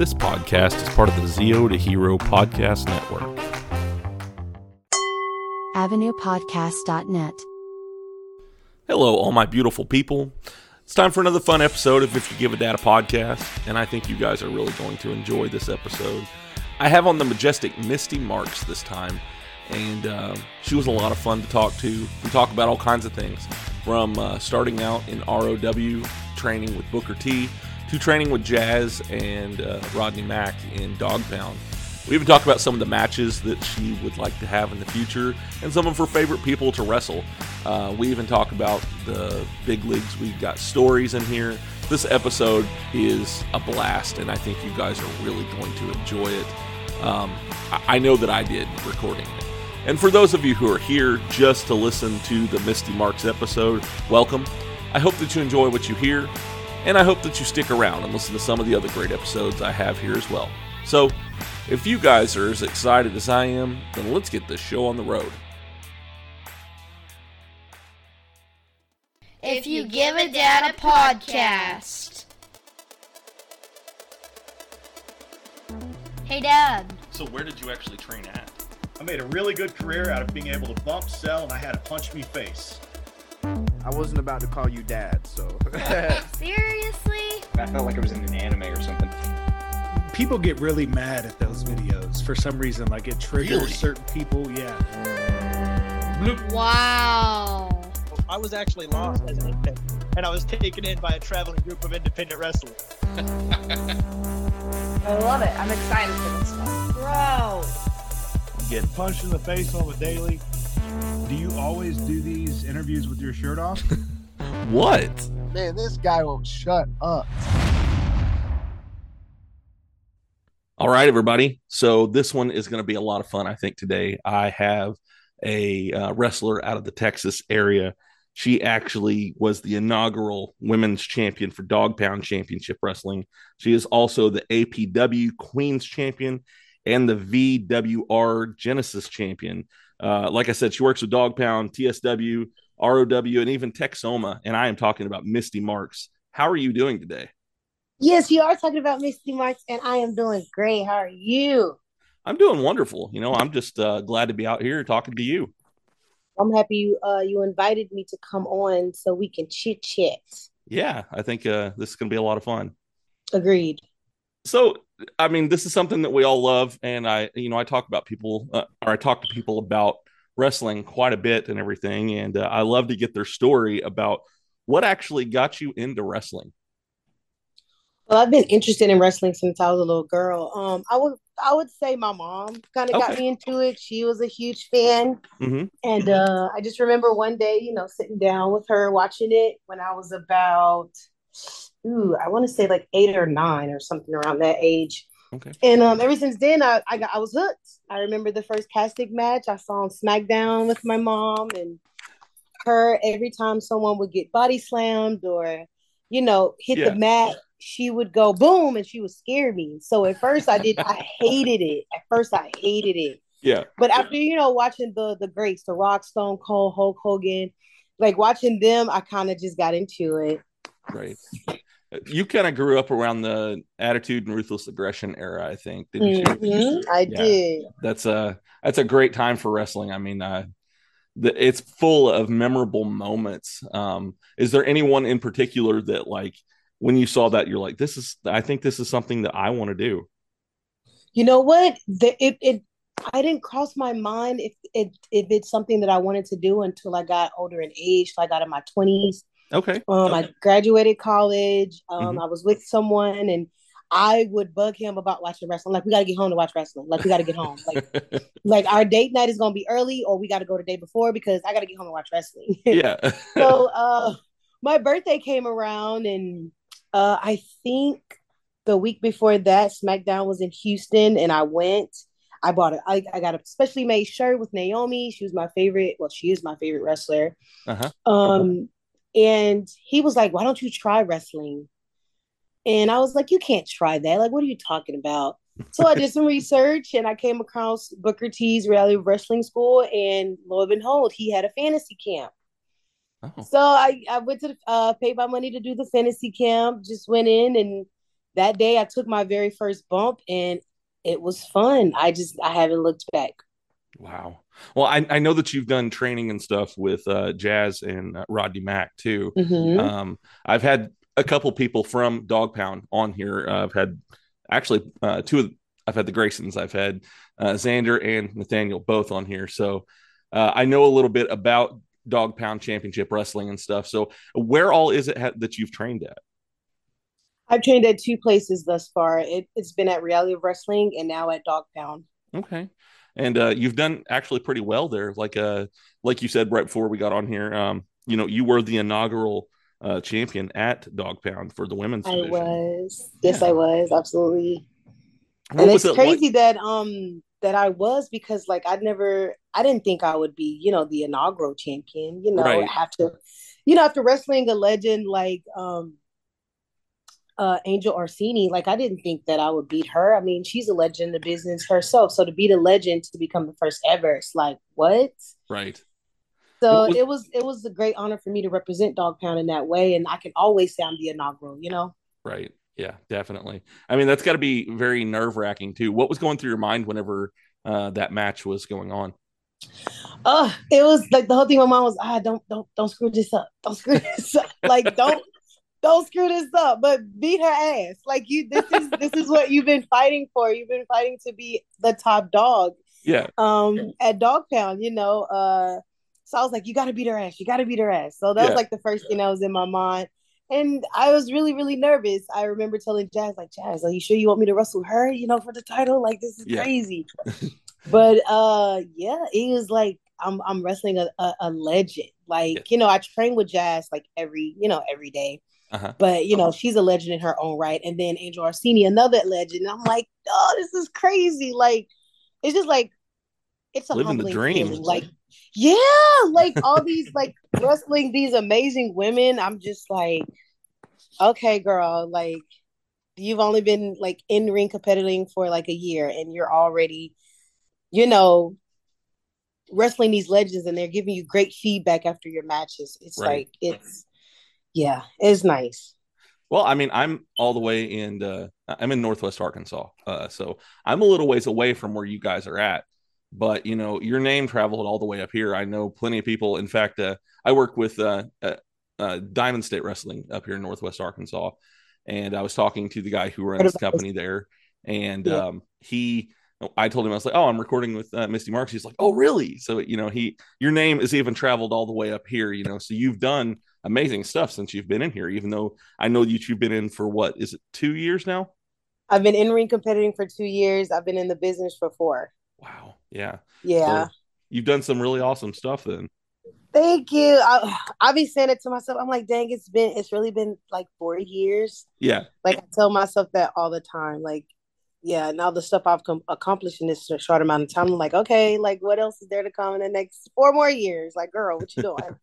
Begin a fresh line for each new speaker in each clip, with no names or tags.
This podcast is part of the Zeo to Hero Podcast Network.
AvenuePodcast.net.
Hello, all my beautiful people. It's time for another fun episode of If You Give a Dad a Podcast, and I think you guys are really going to enjoy this episode. I have on the majestic Mystii Marks this time, and uh, she was a lot of fun to talk to. We talk about all kinds of things, from uh, starting out in ROW training with Booker T to training with Jazz and uh, Rodney Mack in Dog Pound. We even talk about some of the matches that she would like to have in the future and some of her favorite people to wrestle. Uh, we even talk about the big leagues. We've got stories in here. This episode is a blast, and I think you guys are really going to enjoy it. Um, I-, I know that I did recording it. And for those of you who are here just to listen to the Mystii Marks episode, welcome. I hope that you enjoy what you hear, and I hope that you stick around and listen to some of the other great episodes I have here as well. So, if you guys are as excited as I am, then let's get this show on the road.
If you give a dad a podcast. Hey, Dad.
So, where did you actually train at?
I made a really good career out of being able to bump, sell, and I had a punch me face.
I wasn't about to call you dad, so.
Seriously?
I felt like I was in an anime or something.
people get really mad at those videos for some reason. Like it triggers
Really?
certain people. Yeah.
Wow.
I was actually lost as an infant, and I was taken in by a traveling group of independent wrestlers.
I love it. I'm excited for this one.
Bro.
Get punched in the face on the daily. Do you always do these interviews with your shirt off?
What?
Man, this guy won't shut up.
All right, everybody. So this one is going to be a lot of fun, I think, today. I have a uh, wrestler out of the Texas area. She actually was the inaugural women's champion for Dog Pound Championship Wrestling. She is also the APW Queens Champion and the VWR Genesis Champion. Uh, like I said, she works with Dog Pound, TSW, ROW, and even Texoma. And I am talking about Mystii Marks. How are you doing today?
Yes, you are talking about Mystii Marks, and I am doing great. How are you?
I'm doing wonderful. You know, I'm just uh, glad to be out here talking to you.
I'm happy you uh you invited me to come on so we can chit chat.
Yeah, I think uh, this is going to be a lot of fun.
Agreed.
So, I mean, this is something that we all love, and I, you know, I talk about people, uh, or I talk to people about wrestling quite a bit and everything, and uh, I love to get their story about what actually got you into wrestling.
Well, I've been interested in wrestling since I was a little girl. Um, I would I would say my mom kind of got me into it. She was a huge fan,
hmm
and uh, I just remember one day, you know, sitting down with her watching it when I was about, ooh, I want to say like eight or nine or something around that age.
Okay.
And um, ever since then, I, I got I was hooked. I remember the first casting match I saw on SmackDown with my mom, and her every time someone would get body slammed or, you know, hit
Yeah.
the mat, she would go boom, and she would scare me. So at first, I did I hated it. At first, I hated it.
Yeah,
But after you know watching the the greats, the Rock, Stone Cold, Hulk Hogan, like watching them, I kind of just got into it.
right. You kind of grew up around the attitude and ruthless aggression era, I think. Didn't you?
Mhm, I
Yeah.
did.
that's a that's a great time for wrestling. I mean, uh, the, it's full of memorable moments. Um, is there anyone in particular that like when you saw that you're like, this is I think this is something that I want to do.
You know what? The, it it I didn't cross my mind if it if it's something that I wanted to do until I got older in age. till I got in my twenties.
Okay.
Um, I graduated college. Um,
Mhm.
I was with someone, and I would bug him about watching wrestling. Like, we got to get home to watch wrestling. Like, we got to get home. Like, like our date night is gonna be early, or we got to go the day before because I got to get home and watch wrestling.
yeah.
so uh my birthday came around and uh I think the week before that SmackDown was in Houston and I went. I bought it. I, I got a specially made shirt with Naomi. She was my favorite. Well, she is my favorite wrestler.
uh-huh.
Um and he was like, "Why don't you try wrestling?" And I was like, "You can't try that. Like, what are you talking about?" So I did some research and I came across Booker T's Reality Wrestling School, and lo and behold, he had a fantasy camp.
Oh.
So I, I went to uh, paid my money to do the fantasy camp. Just went in and that day I took my very first bump and it was fun. I just I haven't looked back.
Wow. Well, I, I know that you've done training and stuff with uh, Jazz and uh, Rodney Mack too.
Mhm.
Um, I've had a couple people from Dog Pound on here. Uh, I've had actually uh, two of I've had the Graysons. I've had uh, Xander and Nathaniel both on here. So uh, I know a little bit about Dog Pound Championship Wrestling and stuff. So where all is it ha- that you've trained at?
I've trained at two places thus far. It, it's been at Reality of Wrestling and now at Dog Pound.
Okay. And uh, you've done actually pretty well there. Like uh, like you said right before we got on here, um, you know, you were the inaugural uh, champion at Dog Pound for the women's
I
division.
was. Yes, I was. Absolutely.
What
and it's
it like-
crazy that um that I was because like I never I didn't think I would be, you know, the inaugural champion, you know,
Right.
after you know, after wrestling a legend like um uh Angel Orsini, like I didn't think that I would beat her. I mean, she's a legend in the business herself. So to beat a legend to become the first ever, it's like what?
Right.
So it was it was a great honor for me to represent Dog Pound in that way. And I can always say I'm the inaugural, you know.
Right. Yeah, definitely. I mean, that's got to be very nerve wracking too. What was going through your mind whenever uh, that match was going on?
Oh, it was like the whole thing. My mom was, ah, don't, don't, don't screw this up. Don't screw this up. Like, don't, don't screw this up. But beat her ass. Like you, this is this is what you've been fighting for. You've been fighting to be the top dog.
Yeah.
Um, at Dog Pound, you know. Uh, so I was like, you got to beat her ass. You got to beat her ass. So that
Yeah.
was like the first thing that was in my mind. And I was really, really nervous. I remember telling Jazz, like, Jazz, are you sure you want me to wrestle her, you know, for the title? Like, this is
Yeah.
crazy. but uh yeah, it was like I'm I'm wrestling a, a, a legend. Like, you know, I train with Jazz like every, you know, every day.
Uh-huh.
But you know, she's a legend in her own right. And then Angel Orsini, another legend. I'm like, oh, this is crazy. Like, it's just like it's a
Living the dream.
feeling. Like, yeah, like all these like wrestling these amazing women. I'm just like, okay, girl, like you've only been like in ring competing for like a year and you're already, you know, wrestling these legends and they're giving you great feedback after your matches. It's
Right.
like it's yeah, it's nice.
Well, I mean, I'm all the way in. Uh, I'm in Northwest Arkansas, uh, so I'm a little ways away from where you guys are at. But you know, your name traveled all the way up here. I know plenty of people. In fact, uh, I work with uh, uh, uh, Diamond State Wrestling up here in Northwest Arkansas, and I was talking to the guy who runs the company there, and
Yeah.
um, he. I told him I was like, "Oh, I'm recording with uh, Mystii Marks." He's like, "Oh, really?" So you know, he your name has even traveled all the way up here. You know, so you've done amazing stuff since you've been in here. Even though I know that you've been in for what is it two years now?
I've been in ring competing for two years. I've been in the business for four.
Wow, yeah,
Yeah.
So you've done some really awesome stuff then.
Thank you. I I be saying it to myself. I'm like, dang, it's been it's really been like four years.
Yeah,
Like I tell myself that all the time. Like, yeah, now the stuff I've com- accomplished in this short amount of time, I'm like, okay, like what else is there to come in the next four more years? Like, girl, what you doing?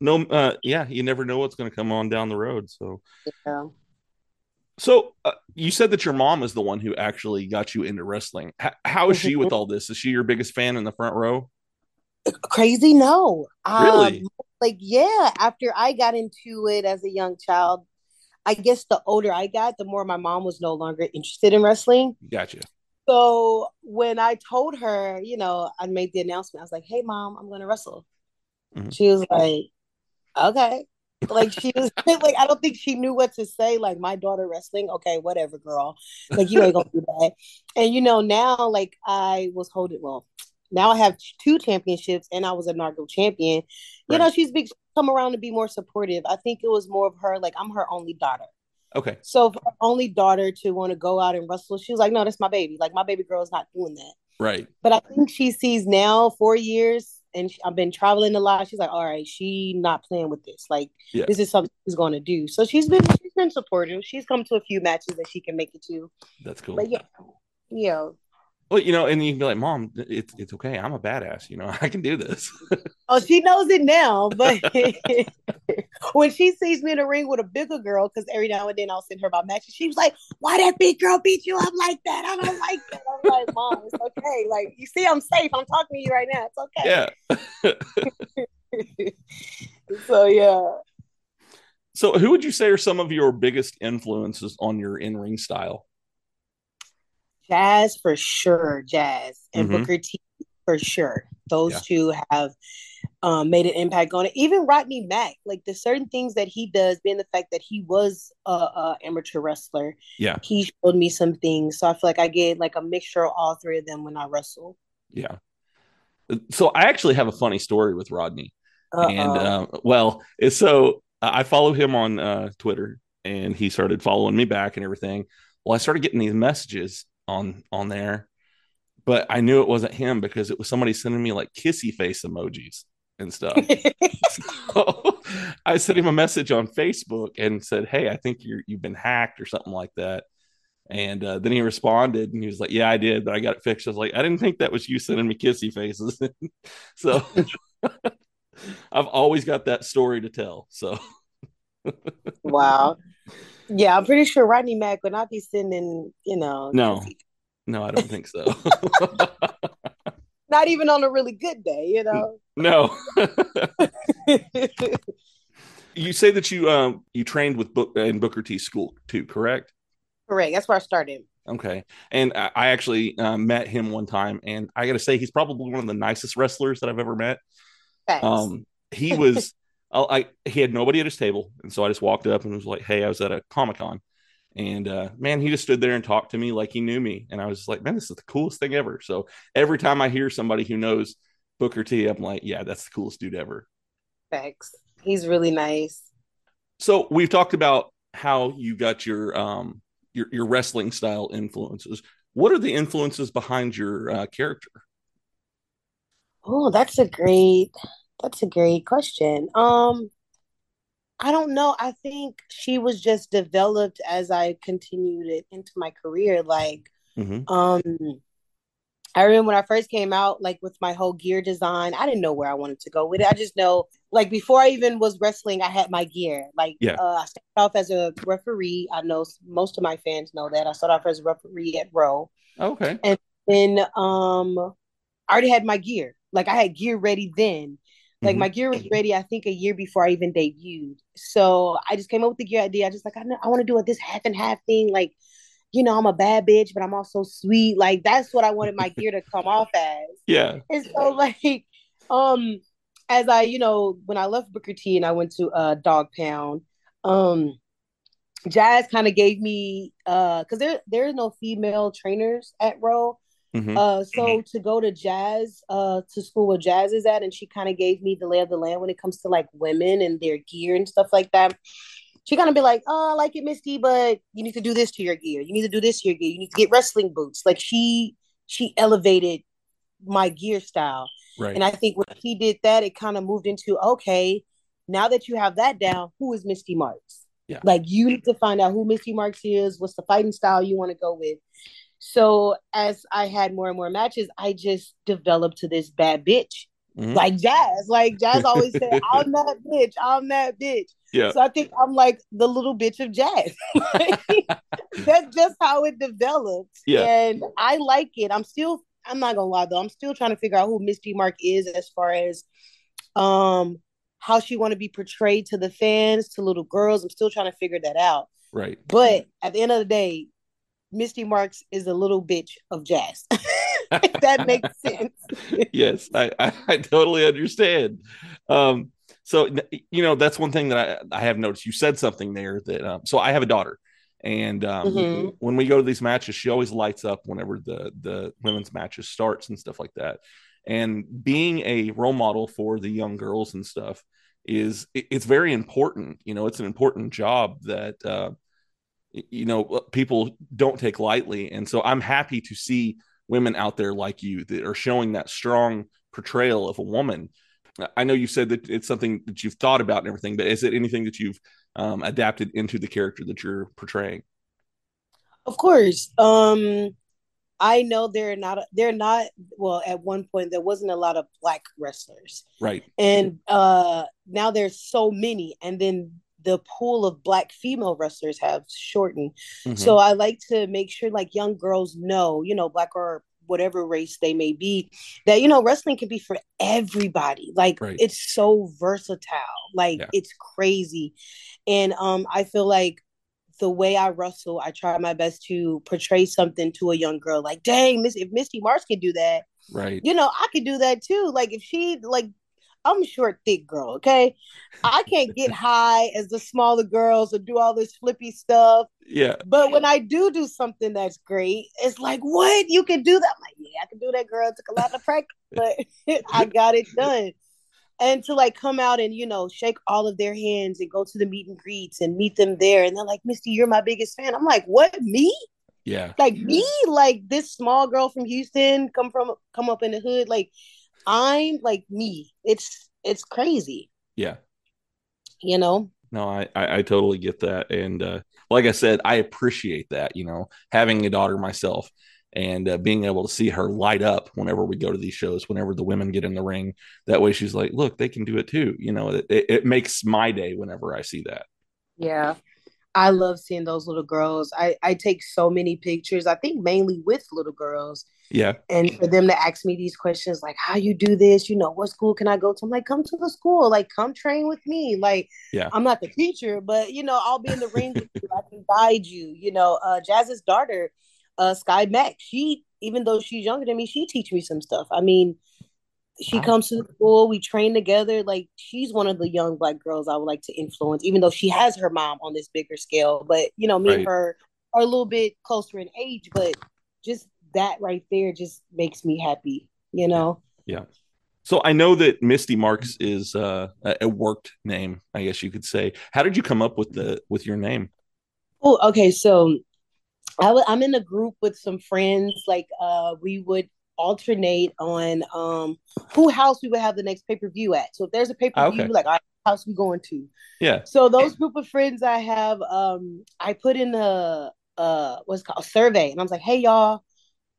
no, uh, yeah, you never know what's going to come on down the road. So,
yeah.
so uh, you said that your mom is the one who actually got you into wrestling. H- how is she with all this? Is she your biggest fan in the front row?
Crazy, no.
Really?
Um, like, yeah, after I got into it as a young child, I guess the older I got, the more my mom was no longer interested in wrestling.
Gotcha.
So when I told her, you know, I made the announcement, I was like, hey, mom, I'm going to wrestle.
Mhm.
She was like, okay. Like, she was like, I don't think she knew what to say. Like, my daughter wrestling, okay, whatever, girl. Like, you ain't going to do that. And, you know, now, like, I was holding, well, now I have two championships and I was a inaugural champion. You know, she's big, come around to be more supportive. I think it was more of her, like, I'm her only daughter.
Okay.
So for her only daughter to want to go out and wrestle, she was like, "No, that's my baby. Like my baby girl is not doing that."
Right.
But I think she sees now four years, and I've been traveling a lot. She's like, "All right, she not playing with this. Like
Yeah.
this is something she's going to do." So she's been she's been supportive. She's come to a few matches that she can make it to.
That's cool.
But yeah, yeah.
Well, you know, and you can be like, "Mom, it's it's okay. I'm a badass. You know, I can do this."
Oh, she knows it now, but when she sees me in the ring with a bigger girl, because every now and then I'll send her my matches, she was like, "Why that big girl beat you up like that? I don't like that." I'm like, "Mom, it's okay. Like you see, I'm safe. I'm talking to you right now. It's okay."
yeah.
so yeah,
So, who would you say are some of your biggest influences on your in ring style?
Jazz for sure, Jazz and
Mhm.
Booker T for sure. Those
Yeah.
two have um, made an impact on it. Even Rodney Mack, like the certain things that he does, being the fact that he was a, a amateur wrestler,
Yeah.
he showed me some things. So I feel like I get like a mixture of all three of them when I wrestle.
Yeah. So, I actually have a funny story with Rodney. And,
Uh-oh.
uh, well, so I follow him on uh, Twitter and he started following me back and everything. Well, I started getting these messages on on there, but I knew it wasn't him because it was somebody sending me like kissy face emojis and stuff. so I sent him a message on Facebook and said, "Hey, I think you're you've been hacked or something like that." And uh, then he responded and he was like, "Yeah, I did, but I got it fixed." I was like, "I didn't think that was you sending me kissy faces." so I've always got that story to tell. So
wow. Yeah, I'm pretty sure Rodney Mack would not be sending, you know,
no, no, I don't think so.
not even on a really good day, you know.
no. you say that you um you trained with Book in Booker T school too, correct?
Correct. That's where I started.
Okay, and I, I actually uh, met him one time, and I got to say he's probably one of the nicest wrestlers that I've ever met.
Thanks.
Um, he was, I, I he had nobody at his table, and so I just walked up and was like, "Hey, I was at a comic con," and uh, man, he just stood there and talked to me like he knew me, and I was like, "Man, this is the coolest thing ever." So every time I hear somebody who knows Booker T, I'm like, "Yeah, that's the coolest dude ever."
Thanks. He's really nice.
So we've talked about how you got your um your your wrestling style influences. What are the influences behind your uh, character?
Oh, that's a great that's a great question. Um I don't know. I think she was just developed as I continued it into my career. Like
Mhm.
um I remember when I first came out, like with my whole gear design, I didn't know where I wanted to go with it. I just know, like before I even was wrestling, I had my gear. Like,
Yeah.
uh, I started off as a referee. I know most of my fans know that. I started off as a referee at ROW.
Okay.
And then um I already had my gear. Like I had gear ready then. Like
Mhm.
my gear was ready, I think a year before I even debuted. So I just came up with the gear idea. I just like I, know, I want to do it this half and half thing. Like, you know, I'm a bad bitch, but I'm also sweet. Like that's what I wanted my gear to come off as.
Yeah.
And so like um as I, you know, when I left Booker T and I went to uh Dog Pound, um Jazz kind of gave me uh because there there are no female trainers at ROW.
Mhm.
Uh so to go to Jazz, uh to school where Jazz is at, and she kind of gave me the lay of the land when it comes to like women and their gear and stuff like that. She kind of be like, oh, I like it, Mystii, but you need to do this to your gear. You need to do this to your gear. You need to get wrestling boots. Like she she elevated my gear style.
Right.
And I think when he did that, it kind of moved into okay, now that you have that down, who is Mystii Marks?
Yeah.
Like you need to find out who Mystii Marks is, what's the fighting style you want to go with. So as I had more and more matches, I just developed to this bad bitch.
Mhm.
Like Jazz. Like Jazz always said, I'm that bitch, I'm that bitch.
Yeah.
So I think I'm like the little bitch of jazz. That's just how it developed.
Yeah.
And I like it. I'm still, I'm not gonna lie though, I'm still trying to figure out who Miss Mystii Mark is as far as um how she want to be portrayed to the fans, to little girls. I'm still trying to figure that out.
Right.
But at the end of the day, Mystii Marks is a little bitch of jazz. if that makes sense.
yes, I, I, I totally understand. Um, so you know that's one thing that I, I have noticed. You said something there that um, so I have a daughter, and um,
Mhm.
when we go to these matches, she always lights up whenever the the women's matches starts and stuff like that. And being a role model for the young girls and stuff is it- it's very important. You know, it's an important job that uh, you know people don't take lightly, and so I'm happy to see women out there like you that are showing that strong portrayal of a woman. I know you said that it's something that you've thought about and everything, but is it anything that you've um, adapted into the character that you're portraying?
Of course. Um I know they're not they're not well at one point there wasn't a lot of black wrestlers.
Right.
And uh now there's so many and then the pool of black female wrestlers have shortened.
Mhm.
So I like to make sure like young girls know, you know, black or whatever race they may be that you know wrestling can be for everybody like
Right.
it's so versatile like
Yeah.
it's crazy and um i feel like the way i wrestle i try my best to portray something to a young girl like dang miss if Mystii Marks can do that
Right.
you know, I could do that too. Like if she like I'm a short, thick girl, okay? I can't get high as the smaller girls or do all this flippy stuff.
Yeah.
But when I do do something that's great, it's like, what? You can do that? I'm like, yeah, I can do that, girl. It took a lot of practice, but I got it done. And to like come out and, you know, shake all of their hands and go to the meet and greets and meet them there. And they're like, Mystii, you're my biggest fan. I'm like, what? Me?
Yeah.
like me like this small girl from houston come from come up in the hood like i'm like me it's it's crazy
Yeah.
you know
No, I, I, I totally get that. And uh, like I said, I appreciate that, you know, having a daughter myself and uh, being able to see her light up whenever we go to these shows, whenever the women get in the ring. That way she's like, look, they can do it too. You know, it, it, it makes my day whenever I see that.
yeah i love seeing those little girls. I i take so many pictures i think mainly with little girls.
Yeah.
and for them to ask me these questions like how you do this? You know what school can i go to? I'm like come to the school. Like come train with me. Like
Yeah.
i'm not the teacher but you know i'll be in the ring with you. I can guide you. You know uh jazz's daughter uh sky mack she even though she's younger than me she teach me some stuff. I mean she comes to the school we train together. Like she's one of the young black girls i would like to influence even though she has her mom on this bigger scale. But you know me and her are a little bit closer in age but just that right there just makes me happy you know? Yeah.
So I know that Mystii Marks is uh, a a worked name, I guess you could say. How did you come up with the with your name?
oh okay. So I w- i'm in a group with some friends. Like uh we would alternate on um who house we would have the next pay-per-view at so if there's a pay-per-view
Okay.
like our house we going to
Yeah.
So those group of friends I have, um, I put in a uh what's it called a survey, and I was like, "Hey y'all,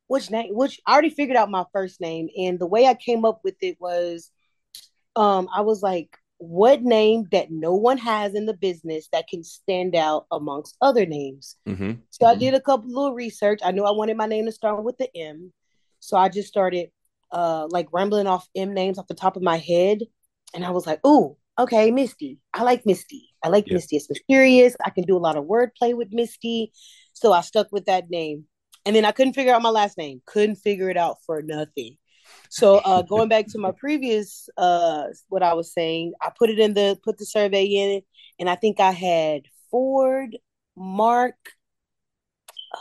which name? Which I already figured out my first name, and the way I came up with it was, um, I was like, what name that no one has in the business that can stand out amongst other names?
hmm
So I did a couple little research. I knew I wanted my name to start with the M, so I just started uh like rambling off M names off the top of my head, and I was like, "Ooh, okay, Misty. I like Misty. I like
Yeah.
Misty. It's mysterious. I can do a lot of wordplay with Misty." So I stuck with that name, and then I couldn't figure out my last name. Couldn't figure it out for nothing. So uh going back to my previous uh what I was saying, I put it in the put the survey in, and I think I had Ford, Mark,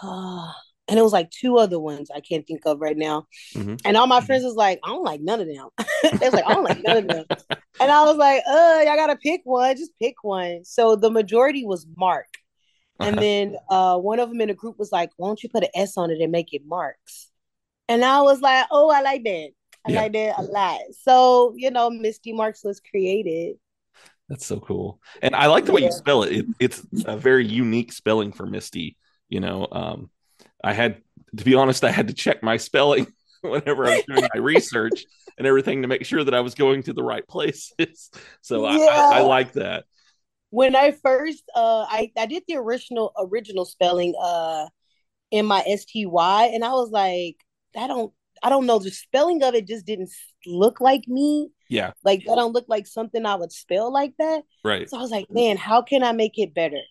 uh, and it was like two other ones I can't think of right now.
Mhm.
And all my friends was like, I don't like none of them. they was like, I don't like none of them. And I was like, uh, y'all gotta pick one, just pick one. So the majority was Mark. And
Uh-huh.
then uh one of them in the group was like, Why don't you put an S on it and make it Marks? And I was like, Oh, I like that. I
Yeah.
like that a lot. So, you know, Mystii Marks was created.
That's so cool. And I like the way you spell it. it. It's a very unique spelling for Misty. You know, um, I had to be honest, I had to check my spelling whenever I was doing my research and everything to make sure that I was going to the right places. So I, I, I like that.
when I first uh I, I did the original original spelling uh in my STY and I was like I don't I don't know the spelling of it just didn't look like me
Yeah,
like that don't look like something I would spell like that
right.
so I was like man how can I make it better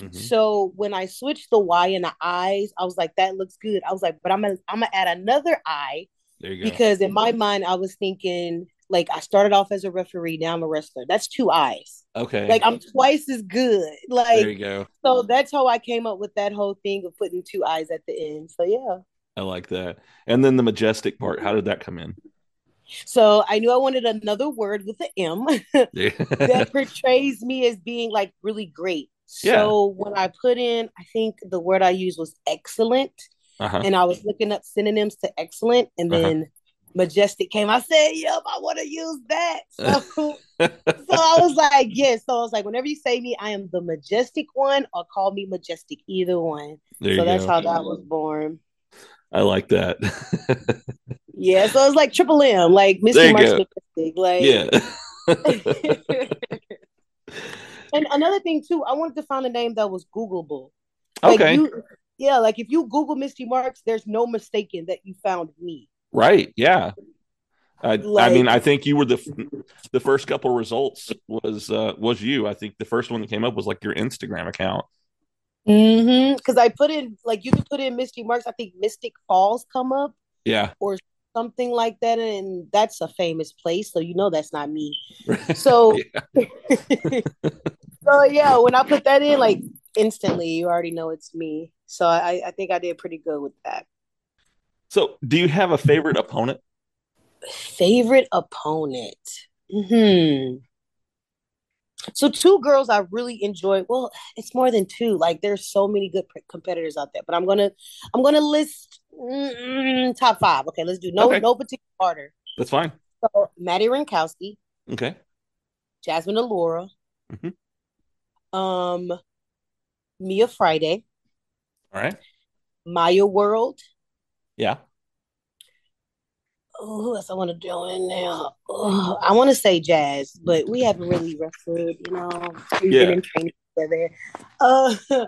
Mhm.
so when I switched the Y and the I's I was like that looks good I was like but I'm gonna I'm gonna add another I
There you go.
because in my mind I was thinking like I started off as a referee now I'm a wrestler that's two I's
okay.
like I'm twice as good like
there you go.
so that's how I came up with that whole thing of putting two eyes at the end. So yeah.
I like that. And then the majestic part, how did that come in?
So I knew I wanted another word with the M
Yeah.
that portrays me as being like really great.
Yeah.
So when I put in, I think the word I used was excellent,
uh-huh.
and I was looking up synonyms to excellent, and
Uh-huh.
then majestic came. I said, "Yep, I want to use that." So, so I was like, "Yes." So I was like, "Whenever you say me, I am the majestic one, or call me majestic, either one."
there
so that's
go.
how that was born.
I like that.
Yeah, so it's like Triple M, like
Mr.
Misty
you
Marks
go.
Majestic, like
yeah.
and another thing too, I wanted to find a name that was Googleable. Like
okay.
you, yeah, like if you Google Mystii Marks, there's no mistaking that you found me.
Right. Yeah. I, I mean, I think you were the the first couple results was uh, was you. I think the first one that came up was like your Instagram account.
Mm-hmm. Because I put in like you can put in Misty Marks. I think Mystic Falls come up
Yeah.
or something like that, and that's a famous place, so you know that's not me. So, so yeah, when I put that in, like instantly, you already know it's me. So I, I think I did pretty good with that.
So, do you have a favorite opponent?
Favorite opponent. Hmm. So two girls I really enjoy. Well, it's more than two. Like there's so many good competitors out there. But I'm gonna I'm gonna list mm, top five. Okay, let's do no
Okay.
no particular order.
That's fine.
So Maddie Rinkowski,
Okay.
Jasmine Allura,
Mhm.
Um, Mia Friday,
All right.
Maya World.
Yeah.
Oh, who else I want to do in now? Oh, I want to say Jazz, but we haven't really wrestled, you know. We've
Yeah.
been in training together. Uh,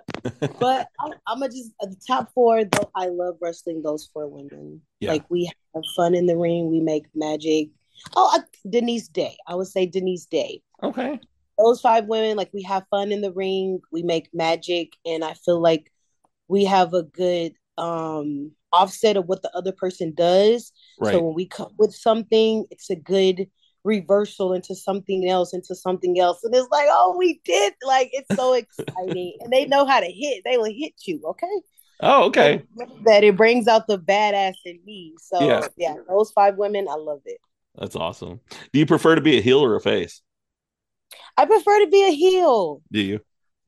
but I, I'm gonna just at the top four. Though I love wrestling those four women.
Yeah.
Like we have fun in the ring. We make magic. Oh, I, Denise Day. I would say Denise Day.
Okay.
Those five women, like we have fun in the ring. We make magic, and I feel like we have a good um offset of what the other person does.
Right.
So when we come with something, it's a good reversal into something else, into something else. And it's like, oh, we did. Like, it's so exciting. and they know how to hit. They will hit you, okay?
Oh, okay.
That it brings out the badass in me. So,
Yeah.
yeah, those five women, I love it.
That's awesome. Do you prefer to be a heel or a face?
I prefer to be a heel.
Do you?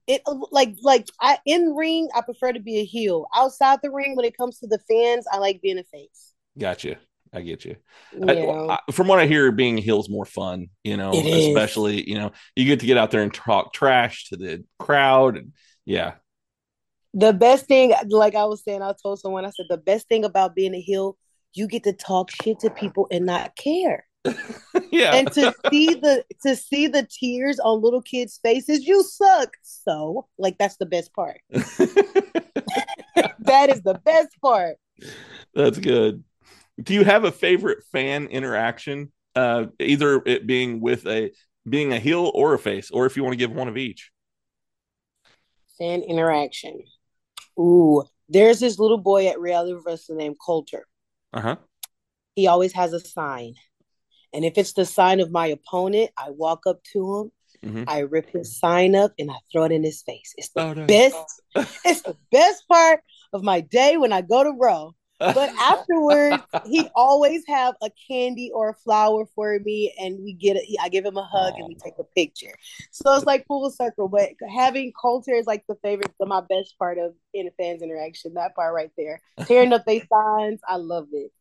It like like I in ring, I prefer to be a heel. Outside the ring, when it comes to the fans, I like being a face.
Gotcha. I get you.
Yeah.
I- from what I hear, being a heel is more fun. You know,
It is.
especially you know you get to get out there and talk trash to the crowd, and yeah,
the best thing, like I was saying, I told someone, I said, the best thing about being a heel, you get to talk shit to people and not care.
yeah,
And to see the to see the tears on little kids' faces, you suck. So, like that's the best part. that is the best part.
That's good. Do you have a favorite fan interaction? Uh, either it being with a being a heel or a face, or if you want to give one of each.
Fan interaction. Ooh, there's this little boy at Reality Wrestling named Coulter.
Uh huh.
He always has a sign. And if it's the sign of my opponent, I walk up to him,
Mhm.
I rip his sign up, and I throw it in his face. It's the
Oh, no.
best. it's the best part of my day when I go to ROW. But afterwards, he always have a candy or a flower for me, and we get a, I give him a hug and we take a picture. So it's like full circle. But having Coulter is like the favorite, the, my best part of in a fans interaction. That part right there, tearing up their signs, I love it.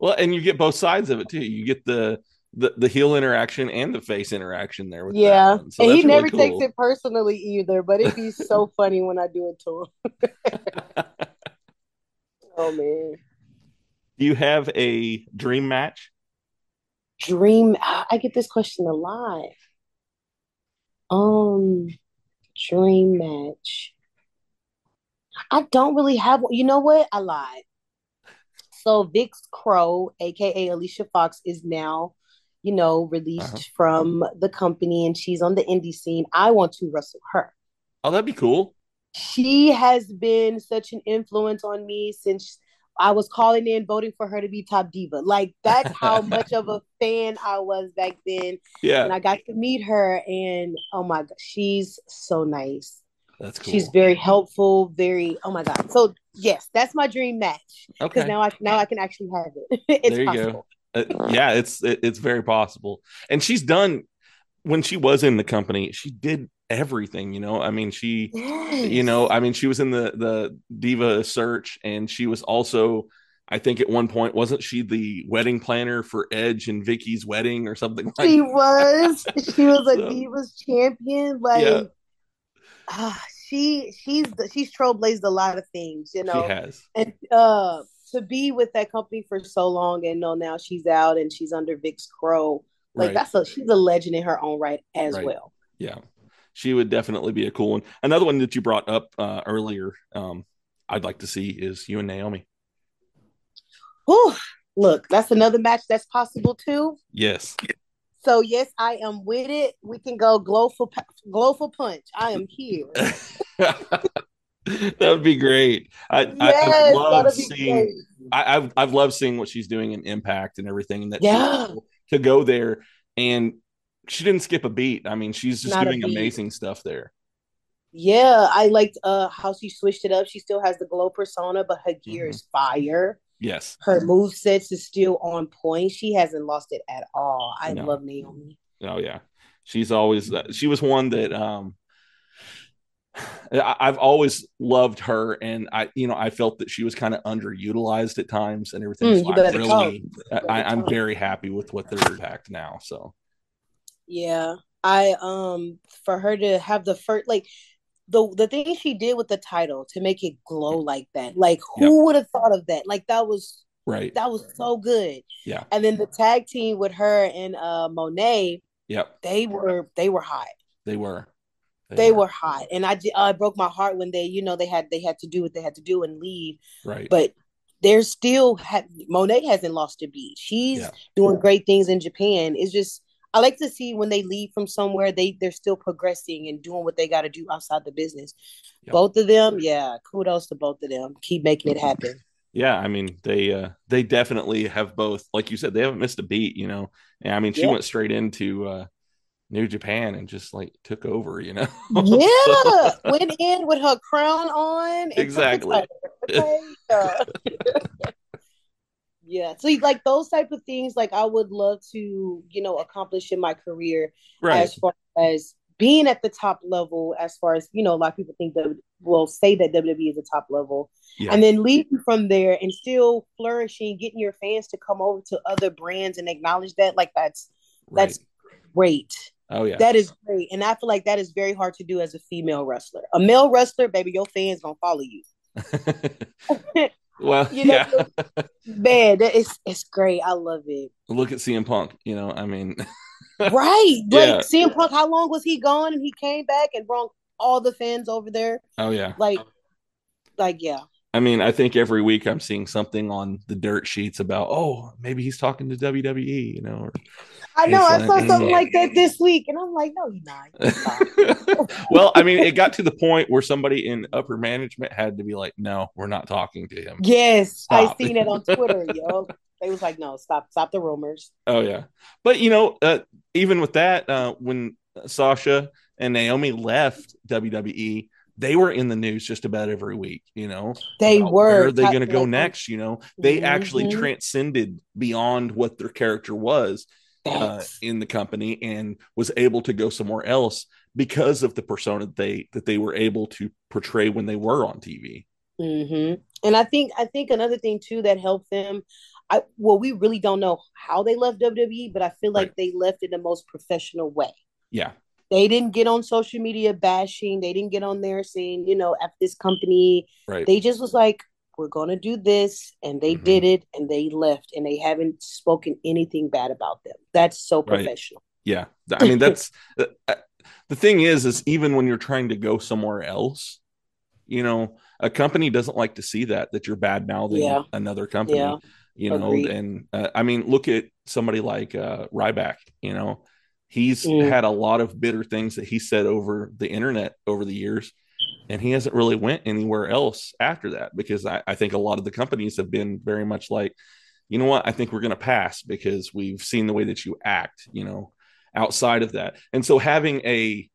Well, and you get both sides of it too. You get the the, the heel interaction and the face interaction there with
Yeah.
So
and he
really
never
cool.
takes it personally either. But it'd be so funny when I do it to him. oh man.
Do you have a dream match?
dream I get this question a lot. Um dream match. I don't really have. You know what? I lied. So Vix Crow, aka Alicia Fox, is now, you know, released
Uh-huh.
from the company and she's on the indie scene. I want to wrestle her.
Oh, that'd be cool.
She has been such an influence on me since I was calling in voting for her to be top diva. Like that's how much of a fan I was back then.
Yeah,
And I got to meet her and oh my god, she's so nice.
That's cool.
She's very helpful, very oh my god. So yes, that's my dream match. Because
okay.
now I now I can actually have it. it's
there you
possible.
go. Uh, yeah, it's it, it's very possible. And she's done when she was in the company. She did everything. You know, I mean, she you know i mean she was in the the diva search and she was also i think at one point wasn't she the wedding planner for edge and vickie's wedding or something like
She was. She was a
So-
Divas champion. Like
Yeah.
Ah, she she's she's trailblazed a lot of things, you know.
she has
and uh to be with that company for so long and know now she's out and she's under Vix Crow, like
Right.
that's a she's a legend in her own right as
Right.
well.
yeah she would definitely be a cool one another one that you brought up uh earlier um I'd like to see is you and Naomi.
Whew. Look, that's another match that's possible too.
Yes.
So yes, I am with it. We can go glow for glow for punch. I am here.
that would be great. I,
yes,
I, I love seeing.
great.
I, I've I've loved seeing what she's doing in Impact and everything, and that
Yeah.
to go there and she didn't skip a beat. I mean, she's just
Not
doing amazing stuff there.
Yeah, I liked uh how she switched it up. She still has the glow persona, but her gear
Mm-hmm.
is fire.
Yes.
Her move sets is still on point. She hasn't lost it at all. I
No.
love Naomi.
Oh yeah, she's always she was one that um I've always loved her, and I you know I felt that she was kind of underutilized at times and everything.
Mm,
so I really. I, I'm very happy with what they're packed now. So
Yeah. I um for her to have the first like the the thing she did with the title to make it glow like that. Like who would have thought of that? Like that was
right,
that was so good.
yeah,
And then the tag team with her and uh Moné,
yep,
they were they were hot.
they were,
They were hot. And I uh, broke my heart when they, you know, they had they had to do what they had to do and leave.
right,
But they're still ha- Moné hasn't lost a beat. She's
Yeah.
doing great things in Japan. It's just I like to see when they leave from somewhere they they're still progressing and doing what they got to do outside the business.
Yep.
Both of them, yeah, kudos to both of them. Keep making it happen.
yeah. I mean, they uh they definitely have both. Like you said, they haven't missed a beat. You know, and I mean, she
Yeah.
went straight into uh New Japan and just like took over. You know,
Yeah, went in with her crown on. and took the
Exactly.
okay? Yeah. yeah. So like those type of things, like I would love to, you know, accomplish in my career
right,
as far as being at the top level, as far as, you know, a lot of people think that will say that WWE is the top level.
Yeah.
And then leaving from there and still flourishing, getting your fans to come over to other brands and acknowledge that, like that's
right.
that's great.
oh yeah,
That is great. And I feel like that is very hard to do as a female wrestler. A male wrestler, baby, your fans gonna follow you.
well,
You know,
yeah.
Man, that is it's great. I love it.
Look at CM Punk. You know, I mean,
Right.
Yeah.
Like CM Punk, how long was he gone? And he came back and brought all the fans over there.
oh yeah.
Like, like, yeah.
I mean, I think every week I'm seeing something on the dirt sheets about, oh, maybe he's talking to WWE. You know, or-
I know. I
It's
saw something
mm.
like that this week, and I'm like, no, he's not.
Well, I mean, it got to the point where somebody in upper management had to be like, no, we're not talking to him.
yes, I seen it on Twitter, yo. They was like, no, stop, stop the rumors.
Oh yeah, but you know, uh, even with that, uh, when Sasha and Naomi left WWE, they were in the news just about every week. You know,
They were.
Where are they going to go next? You know, they actually
Mhm.
transcended beyond what their character was uh, in the company and was able to go somewhere else because of the persona that they that they were able to portray when they were on TV.
hmm And I think I think another thing too that helped them. I well, we really don't know how they left WWE, but I feel like
Right.
they left in the most professional way.
Yeah,
They didn't get on social media bashing. They didn't get on there saying, you know, at this company.
right.
They just was like, we're gonna do this, and they
Mhm.
did it, and they left, and they haven't spoken anything bad about them. That's so
Right.
professional.
Yeah, I mean that's the, uh, the thing is is even when you're trying to go somewhere else, you know, a company doesn't like to see that that you're bad mouthing
Yeah.
another company.
Yeah.
You know,
Agreed.
and uh, I mean, look at somebody like uh, Ryback. You know, he's
Mm.
had a lot of bitter things that he said over the internet over the years, and he hasn't really went anywhere else after that because I, I think a lot of the companies have been very much like, you know what, I think we're going to pass because we've seen the way that you act. You know, outside of that, and so having a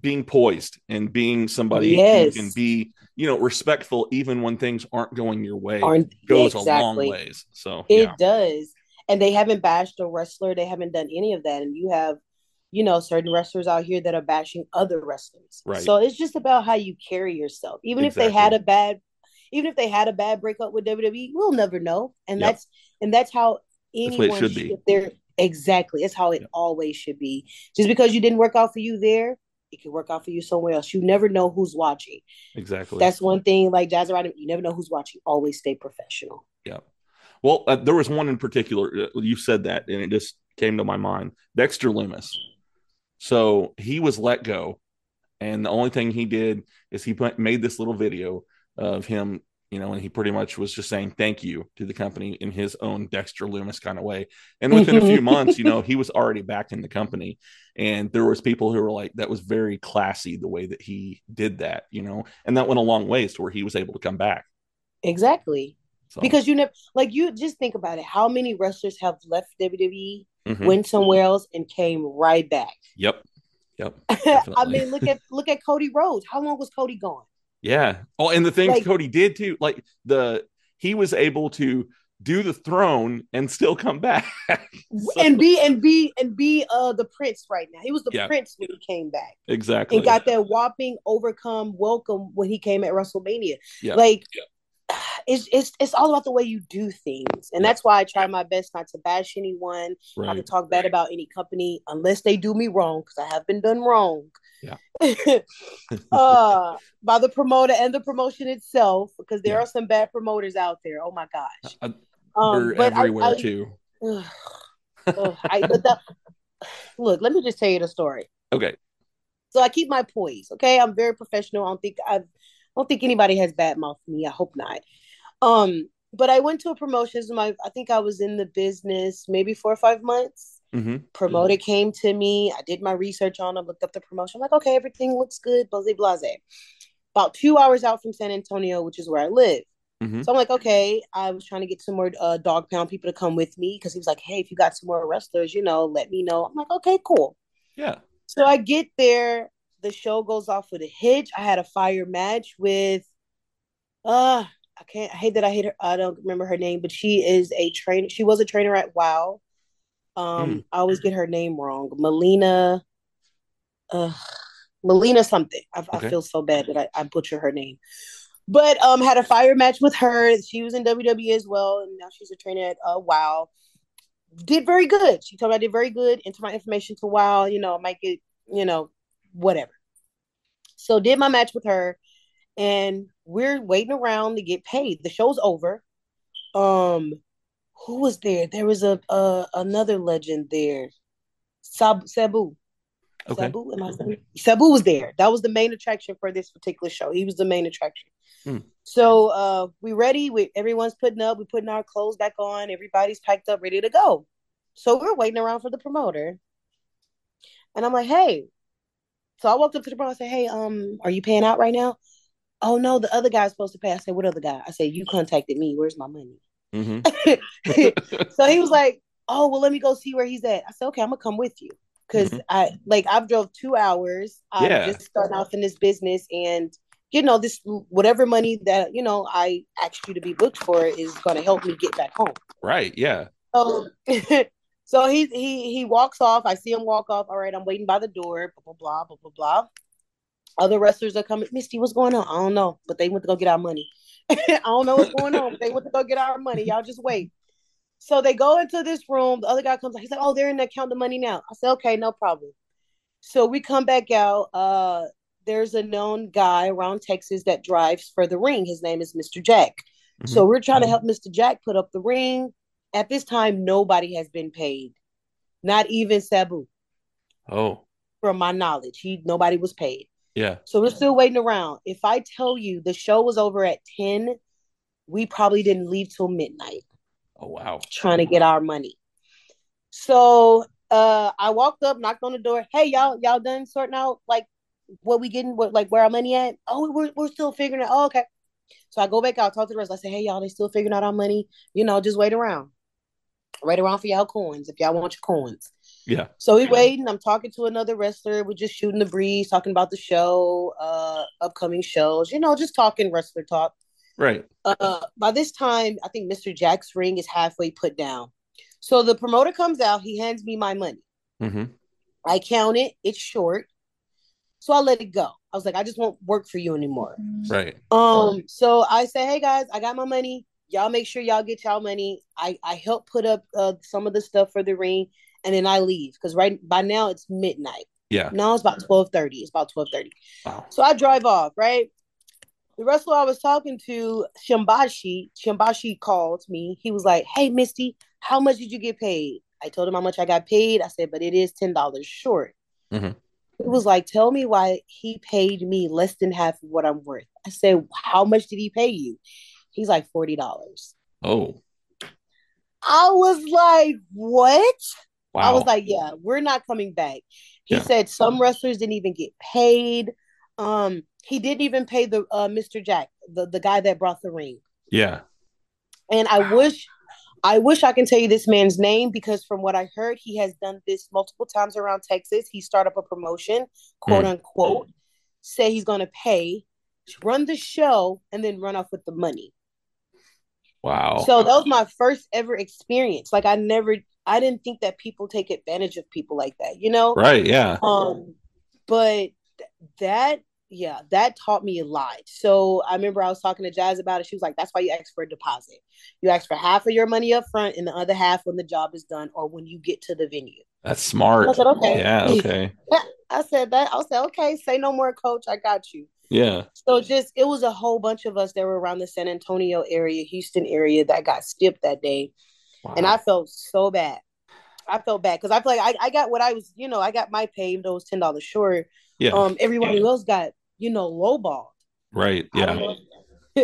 being poised and being somebody
Yes.
who can be you know respectful even when things aren't going your way
Aren't-
goes a long ways so
It
yeah
does. And they haven't bashed a wrestler. They haven't done any of that. And you have, you know, certain wrestlers out here that are bashing other wrestlers.
Right.
So it's just about how you carry yourself. Even if they had a bad, even if they had a bad breakup with WWE, we'll never know. And
Yep.
that's and that's how
That's the it
anyone
should be.
should- They're exactly. It's how it
Yep.
always should be. Just because you didn't work out for you there, it can work out for you somewhere else. You never know who's watching.
exactly
That's one thing. Like Jazz you never know who's watching. Always stay professional.
yeah well uh, there was one in particular uh, you said that and it just came to my mind dexter lumis so he was let go And the only thing he did is he put, made this little video of him, you know, and he pretty much was just saying thank you to the company in his own Dexter Lumis kind of way. And within a few months, you know, he was already back in the company. And there was people who were like, that was very classy the way that he did that, you know, and that went a long ways to where he was able to come back.
Exactly.
So,
Because you never like you just think about it. How many wrestlers have left WWE,
mhm.
went somewhere else, and came right back?
yep. Yep.
I mean, look at look at Cody Rhodes. How long was Cody gone?
Yeah. Oh, and the things
Like-
Cody did too, like the he was able to do the throne and still come back. So-
and be and be and be uh the prince right now. He was the
Yeah.
prince when he came back.
exactly.
and got that whopping overcome welcome when he came at WrestleMania.
Yeah.
Like it's it's it's all about the way you do things. And that's why I try my best not to bash anyone, not to talk bad about any company unless they do me wrong, because I have been done wrong.
Yeah.
uh by the promoter and the promotion itself, because there
Yeah.
are some bad promoters out there. Oh my gosh.
Uh,
Um,
They're
but I-
everywhere
I-
too.
ugh, ugh, I, look, let me just tell you the story.
Okay.
So I keep my poise. Okay, I'm very professional. I don't think I've, I don't think anybody has bad mouth me. I hope not. Um, but I went to a promotion. My, I think I was in the business maybe four or five months.
hmm
Promoter came to me. I did my research on them, looked up the promotion. I'm like, okay, everything looks good. Blase blase. About two hours out from San Antonio, which is where I live.
hmm
So I'm like, okay. I was trying to get some more uh, dog pound people to come with me because he was like, hey, if you got some more wrestlers, you know, let me know. I'm like, okay, cool.
Yeah.
So I get there, the show goes off with a hitch. I had a fire match with uh I can't I hate that I hate her I don't remember her name, but she is a trainer. She was a trainer at WoW. Um I always get her name wrong. Melina uh Melina something. I,
Okay.
I feel so bad that I, I butcher her name. But um had a fire match with her. She was in WWE as well, and now she's a trainer at uh WoW did very good. She told me I did very good. Enter my information to WoW. You know, I might get, you know, whatever. So did my match with her, and we're waiting around to get paid. The show's over. Um, who was there? There was a uh another legend there. Sab Sabu.
Okay.
Sabu, am I saying? Sabu was there. That was the main attraction for this particular show. He was the main attraction.
Hmm.
So uh we ready. We everyone's putting up. We're putting our clothes back on. Everybody's packed up, ready to go. So we're waiting around for the promoter. And I'm like, hey. So I walked up to the promoter. I said, hey, um, are you paying out right now? Oh no, the other guy's supposed to pay. I said, what other guy? I said, you contacted me. Where's my money?
hmm
so he was like, "Oh, well, let me go see where he's at." I said, "Okay, I'm gonna come with you." Because
Mhm.
I like I've drove two hours. I'm
Yeah.
just starting off in this business, and you know this whatever money that you know I asked you to be booked for is gonna help me get back home.
Right. Yeah.
So, so he he he walks off. I see him walk off. All right, I'm waiting by the door. Blah blah blah blah blah blah. Other wrestlers are coming. Mystii, what's going on? I don't know, but they went to go get our money. I don't know what's going on. They went to go get our money. Y'all just wait. So they go into this room. The other guy comes out. He's like, "Oh, they're in the counting the money now." I said, "Okay, no problem." So we come back out. Uh, there's a known guy around Texas that drives for the ring. His name is Mr. Jack. So we're trying to help Mr. Jack put up the ring. At this time, nobody has been paid, not even Sabu,
Oh.
from my knowledge. He nobody was paid.
Yeah.
So we're still waiting around. If I tell you the show was over at 10, we probably didn't leave till midnight
Oh wow.
trying to get our money. So uh I walked up, knocked on the door. Hey y'all, y'all done sorting out like what we getting, what like where our money at? Oh, we're we're still figuring it. Oh, okay. So I go back out, talk to the rest. I say, hey y'all, they still figuring out our money. You know, just wait around. Wait around for y'all coins if y'all want your coins.
Yeah.
So we waiting. I'm talking to another wrestler. We're just shooting the breeze, talking about the show, uh, upcoming shows. You know, just talking wrestler talk.
Right.
Uh, by this time, I think Mr. Jack's ring is halfway put down. So the promoter comes out. He hands me my money.
Mm-hmm.
I count it. It's short. So I let it go. I was like, I just won't work for you anymore.
Right.
Um, so I say, hey guys, I got my money. Y'all make sure y'all get y'all money. I I help put up uh, some of the stuff for the ring, and then I leave because right by now it's midnight.
Yeah.
Now it's about twelve thirty. It's about twelve thirty.
Wow.
So I drive off. Right. The wrestler I was talking to, Shimbashi, Shimbashi called me. He was like, "Hey, Mystii, how much did you get paid?" I told him how much I got paid. I said, "But it is ten dollars short."
Mhm.
He was like, "Tell me why he paid me less than half of what I'm worth." I said, "How much did he pay you?" He's like forty dollars.
Oh,
I was like, "What?"
Wow.
I was like, "Yeah, we're not coming back." He
Yeah.
said some wrestlers didn't even get paid. Um, he didn't even pay the uh, Mr. Jack, the the guy that brought the ring.
yeah.
And I wish, I wish I can tell you this man's name because from what I heard, he has done this multiple times around Texas. He started up a promotion, quote
Mm.
unquote, say he's going to pay, run the show, and then run off with the money.
Wow.
So that was my first ever experience. Like I never, I didn't think that people take advantage of people like that, you know?
right. Yeah.
Um, but that, yeah, that taught me a lot. So I remember I was talking to Jazz about it. She was like, "That's why you ask for a deposit. You ask for half of your money up front, and the other half when the job is done or when you get to the venue."
That's smart.
I said, "Okay."
Yeah. Okay.
I said that. I said, "Okay, say no more, coach. I got you."
Yeah.
So just it was a whole bunch of us that were around the San Antonio area, Houston area that got skipped that day,
Wow.
and I felt so bad. I felt bad because I feel like I, I got what I was, you know, I got my pay, even though it was ten dollars short.
yeah.
Um, everybody else got, you know, lowballed.
right.
I don't,
Yeah.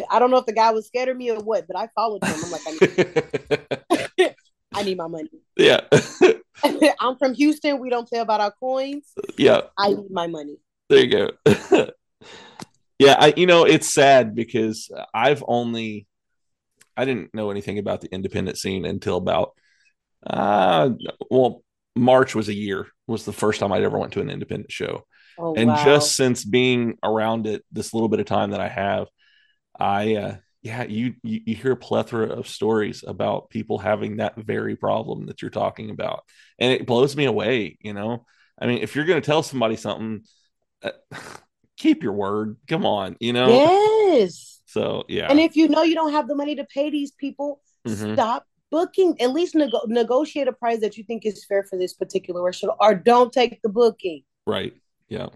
know, I don't know if the guy was scared of me or what, but I followed him. I'm like, I need, I need my money.
yeah.
I'm from Houston. We don't play about our coins.
yeah.
I need my money.
There you go. Yeah, I you know it's sad because I've only I didn't know anything about the independent scene until about uh well March was a year was the first time I'd ever went to an independent show.
Oh,
and
wow.
just since being around it this little bit of time that I have, I uh yeah, you, you you hear a plethora of stories about people having that very problem that you're talking about. And it blows me away, you know. I mean, if you're going to tell somebody something, uh, keep your word. Come on, you know.
yes.
So yeah,
And if you know you don't have the money to pay these people,
Mhm.
stop booking. At least nego- negotiate a price that you think is fair for this particular restaurant, or don't take the booking.
right, yeah.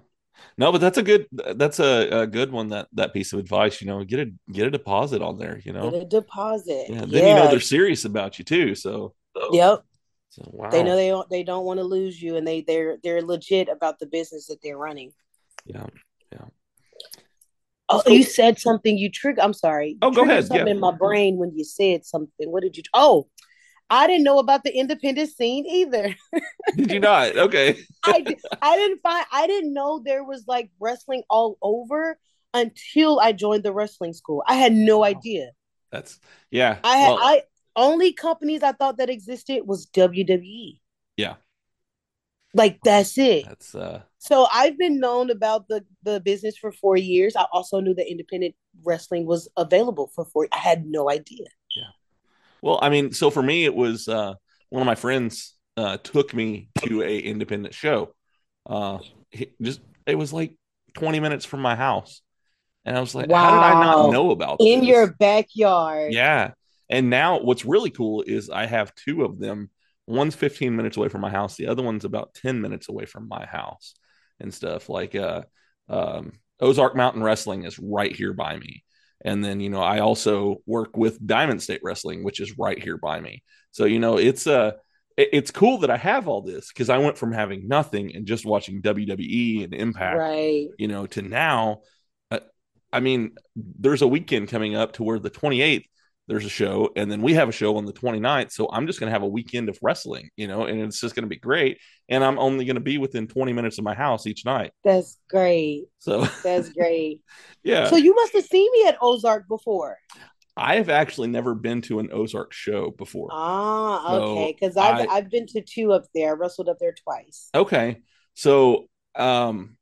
No, but that's a good that's a, a good one that that piece of advice. You know, get a get a deposit on there. You know,
Get a deposit.
yeah. Then you know they're serious about you too. So
Yep.
so wow.
They know they don't they don't want to lose you, and they they're they're legit about the business that they're running.
Yeah, yeah.
Oh,
So-
you said something. You trigger. I'm sorry. You
Oh, go ahead,
Something
yeah.
in my brain when you said something. What did you? Oh, I didn't know about the independent scene either.
Did you not? Okay.
I I didn't find. I didn't know there was like wrestling all over until I joined the wrestling school. I had no idea.
That's yeah.
I had
well,
I only companies I thought that existed was WWE.
Yeah.
Like that's it.
That's uh
So I've been known about the the business for four years. I also knew that independent wrestling was available for four. I had no idea. Yeah.
Well, I mean, so for me it was uh one of my friends uh took me to a independent show. Uh he just it was like 20 minutes from my house. And I was like, how did I not know about
In
this?
your backyard.
Yeah. And now what's really cool is I have two of them. One's 15 minutes away from my house. The other one's about 10 minutes away from my house and stuff. Like uh um Ozark Mountain Wrestling is right here by me. And then, you know, I also work with Diamond State Wrestling, which is right here by me. So, you know, it's uh it's cool that I have all this because I went from having nothing and just watching WWE and Impact
Right.
you know, to now. Uh, I mean, there's a weekend coming up to where the 28th there's a show, and then we have a show on the 29th. So I'm just going to have a weekend of wrestling, you know, and it's just going to be great. And I'm only going to be within 20 minutes of my house each night.
That's great.
So
That's great.
yeah,
So you must have seen me at Ozark before.
I have actually never been to an Ozark show before.
Ah, okay. Because I've
I-
I've been to two up there. I wrestled up there twice.
Okay. So um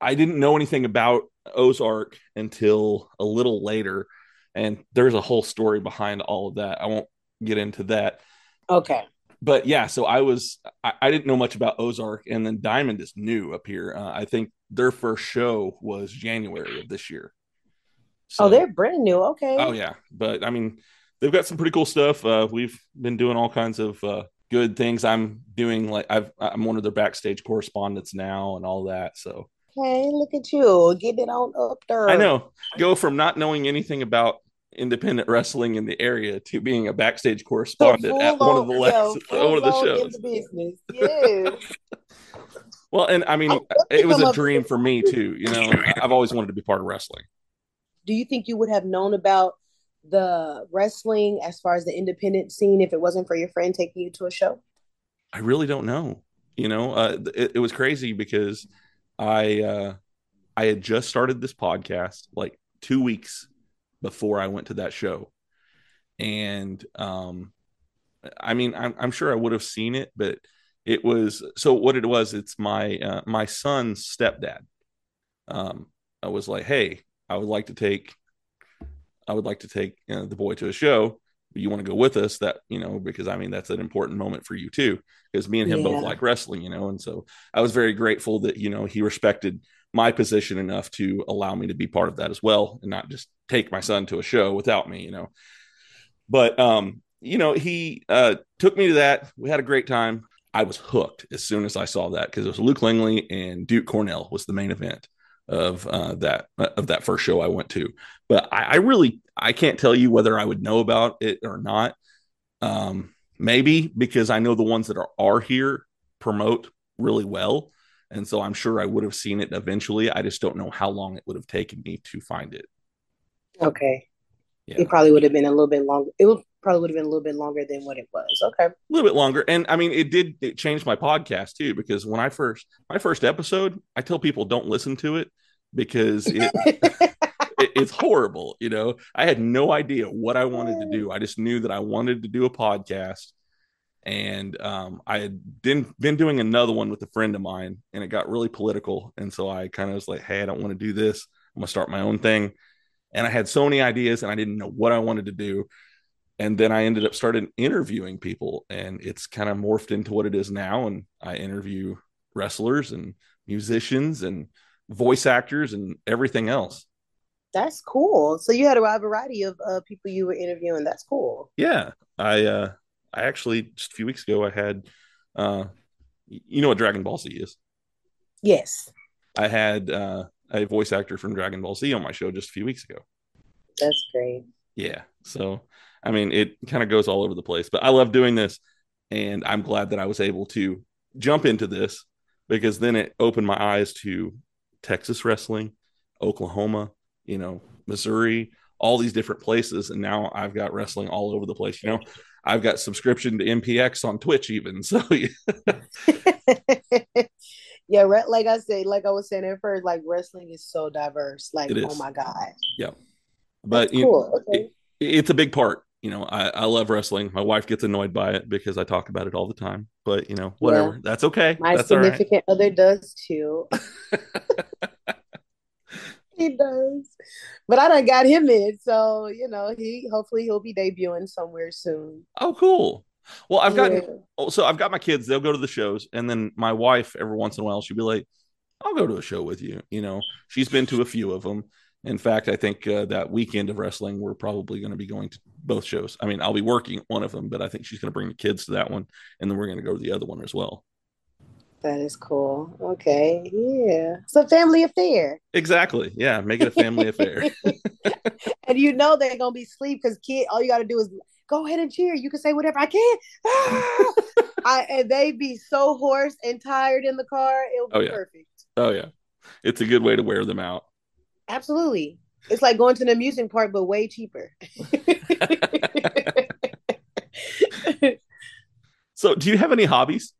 I didn't know anything about Ozark until a little later and there's a whole story behind all of that. I won't get into that.
Okay.
But yeah, so I was I, I didn't know much about Ozark and then Diamond is new up here. Uh, I think their first show was January of this year.
oh, they're brand new. Okay.
Oh yeah, but I mean, they've got some pretty cool stuff. Uh, we've been doing all kinds of uh, good things. I'm doing like I've I'm one of their backstage correspondents now and all that. So
Okay, look at you getting it on up there.
I know go from not knowing anything about independent wrestling in the area to being a backstage correspondent at one of the last one of the
full on in
shows.
the. Yes.
Well, and I mean,
I-
it was a dream for me too. You know, I've always wanted to be part of wrestling.
Do you think you would have known about the wrestling as far as the independent scene if it wasn't for your friend taking you to a show?
I really don't know. You know, uh, it, it was crazy because I uh, I had just started this podcast like two weeks before I went to that show, and um, I mean, I'm, I'm sure I would have seen it, but it was so what it was. It's my uh, my son's stepdad. Um, I was like, hey, I would like to take, I would like to take you know, the boy to a show. You want to go with us? That you know, because I mean, that's an important moment for you too because me and him
Yeah.
both like wrestling, you know. And so I was very grateful that you know he respected my position enough to allow me to be part of that as well, and not just take my son to a show without me, you know. But um, you know, he uh took me to that. We had a great time. I was hooked as soon as I saw that because it was Luke Langley and Duke Cornell was the main event of uh, that of that first show I went to. But I, I really I can't tell you whether I would know about it or not. Um, maybe because I know the ones that are are here promote really well, and so I'm sure I would have seen it eventually. I just don't know how long it would have taken me to find it.
Okay.
Yeah.
It probably would have been a little bit longer. It would probably would have been a little bit longer than what it was. Okay.
a little bit longer and i mean it did it changed my podcast too because when i first my first episode i tell people don't listen to it because it, it it's horrible you know i had no idea what i wanted to do i just knew that i wanted to do a podcast and um, i had been been doing another one with a friend of mine and it got really political and so i kind of was like hey i don't want to do this i'm gonna start my own thing and i had so many ideas and i didn't know what i wanted to do and then I ended up started interviewing people, and it's kind of morphed into what it is now. And I interview wrestlers and musicians and voice actors and everything else.
That's cool. So you had a wide variety of uh, people you were interviewing. That's cool.
Yeah, I uh, I actually just a few weeks ago I had, uh, you know what Dragon Ball Z is.
Yes,
I had uh, a voice actor from Dragon Ball Z on my show just a few weeks ago.
that's great.
Yeah, so I mean, it kind of goes all over the place, but I love doing this, and I'm glad that I was able to jump into this because then it opened my eyes to Texas wrestling, Oklahoma, you know, Missouri, all these different places, and now I've got wrestling all over the place. You know, I've got subscription to MPX on Twitch even. So yeah,
yeah, like I said, like I was saying at first, like wrestling is so diverse. Like, oh my god,
yeah. But
That's
you
cool. Okay.
it- it's a big part. You know, I, I love wrestling. My wife gets annoyed by it because I talk about it all the time. But you know, whatever. That's okay.
My
That's all right.
significant other does too. he does, but I done got him in, so you know he hopefully he'll be debuting somewhere soon.
Oh, cool. Well, I've got
Yeah.
oh, so I've got my kids. They'll go to the shows, and then my wife every once in a while she'll be like, "I'll go to a show with you." You know, she's been to a few of them. In fact, I think uh, that weekend of wrestling, we're probably going to be going to both shows. I mean, I'll be working one of them, but I think she's going to bring the kids to that one, and then we're going to go to the other one as well.
That is cool. Okay, yeah, it's a family affair,
Exactly. Yeah, make it a family affair.
and you know they're gonna be asleep because kid, all you got to do is go ahead and cheer. You can say whatever I can. I and they be so hoarse and tired in the car. It'll be
Oh, yeah.
perfect.
Oh yeah, it's a good way to wear them out.
Absolutely. It's like going to an amusement park, but way cheaper.
So, do you have any hobbies?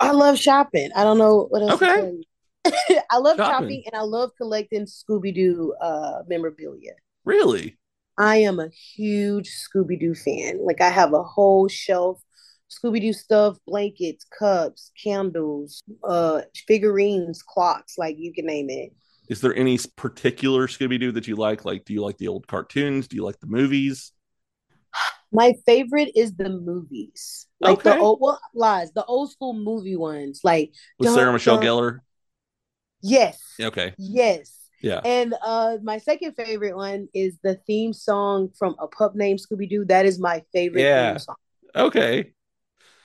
I love shopping. I don't know what else
Okay.
to tell you. I love
Shopping.
shopping and I love collecting Scooby Doo uh, memorabilia.
Really?
I am a huge Scooby Doo fan. Like, I have a whole shelf Scooby Doo stuff, blankets, cups, candles, uh, figurines, clocks, like you can name it.
Is there any particular Scooby Doo that you like? Like, do you like the old cartoons? Do you like the movies?
My favorite is the movies, like the old well, lies, the old school movie ones, like
With Sarah Michelle. Gellar?
Yes,
Okay.
yes.
Yeah.
And uh, my second favorite one is the theme song from A Pup Named Scooby Doo. That is my favorite
Yeah.
theme song.
Okay.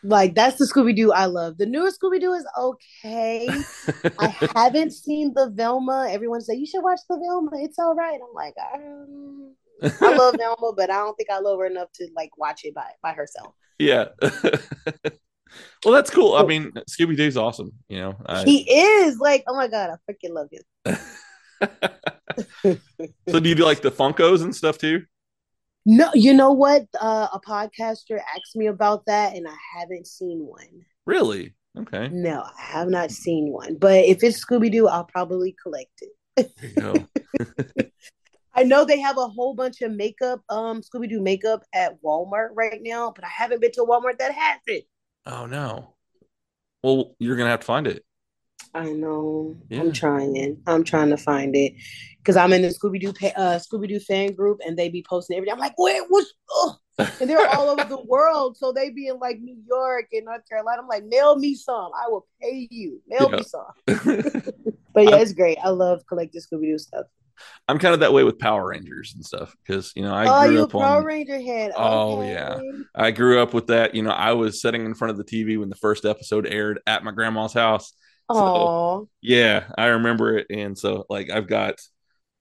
Like that's the Scooby Doo I love. The newer Scooby Doo is okay. I haven't seen the Velma. Everyone say you should watch the Velma. It's all right. I'm like, um, I love Velma, but I don't think I love her enough to like watch it by by herself.
yeah. Well, that's cool. I mean, Scooby Doo's awesome. You know, I,
He is like, oh my god, I freaking love him.
so do you do like the Funkos and stuff too?
No, you know what? Uh, a podcaster asked me about that, and I haven't seen one.
Really? Okay.
No, I have not seen one. But if it's Scooby Doo, I'll probably collect it.
There you go.
I know they have a whole bunch of makeup, um, Scooby Doo makeup at Walmart right now, but I haven't been to a Walmart that has it.
oh no. Well, you're gonna have to find it.
I know.
Yeah.
I'm trying. I'm trying to find it because I'm in the Scooby Doo uh, Scooby Doo fan group, and they be posting every day. I'm like, wait, what's? Ugh. And they're all over the world, so they be in like New York and North Carolina. I'm like, mail me some. I will pay you. Mail
Yeah.
me some. But yeah, it's great. I love collecting Scooby Doo stuff.
I'm kind of that way with Power Rangers and stuff because you know I
oh,
grew up
Power
on.
Ranger head?
Oh,
Okay.
yeah. I grew up with that. You know, I was sitting in front of the TV when the first episode aired at my grandma's house.
Oh,
Yeah, I remember it, and so like I've got,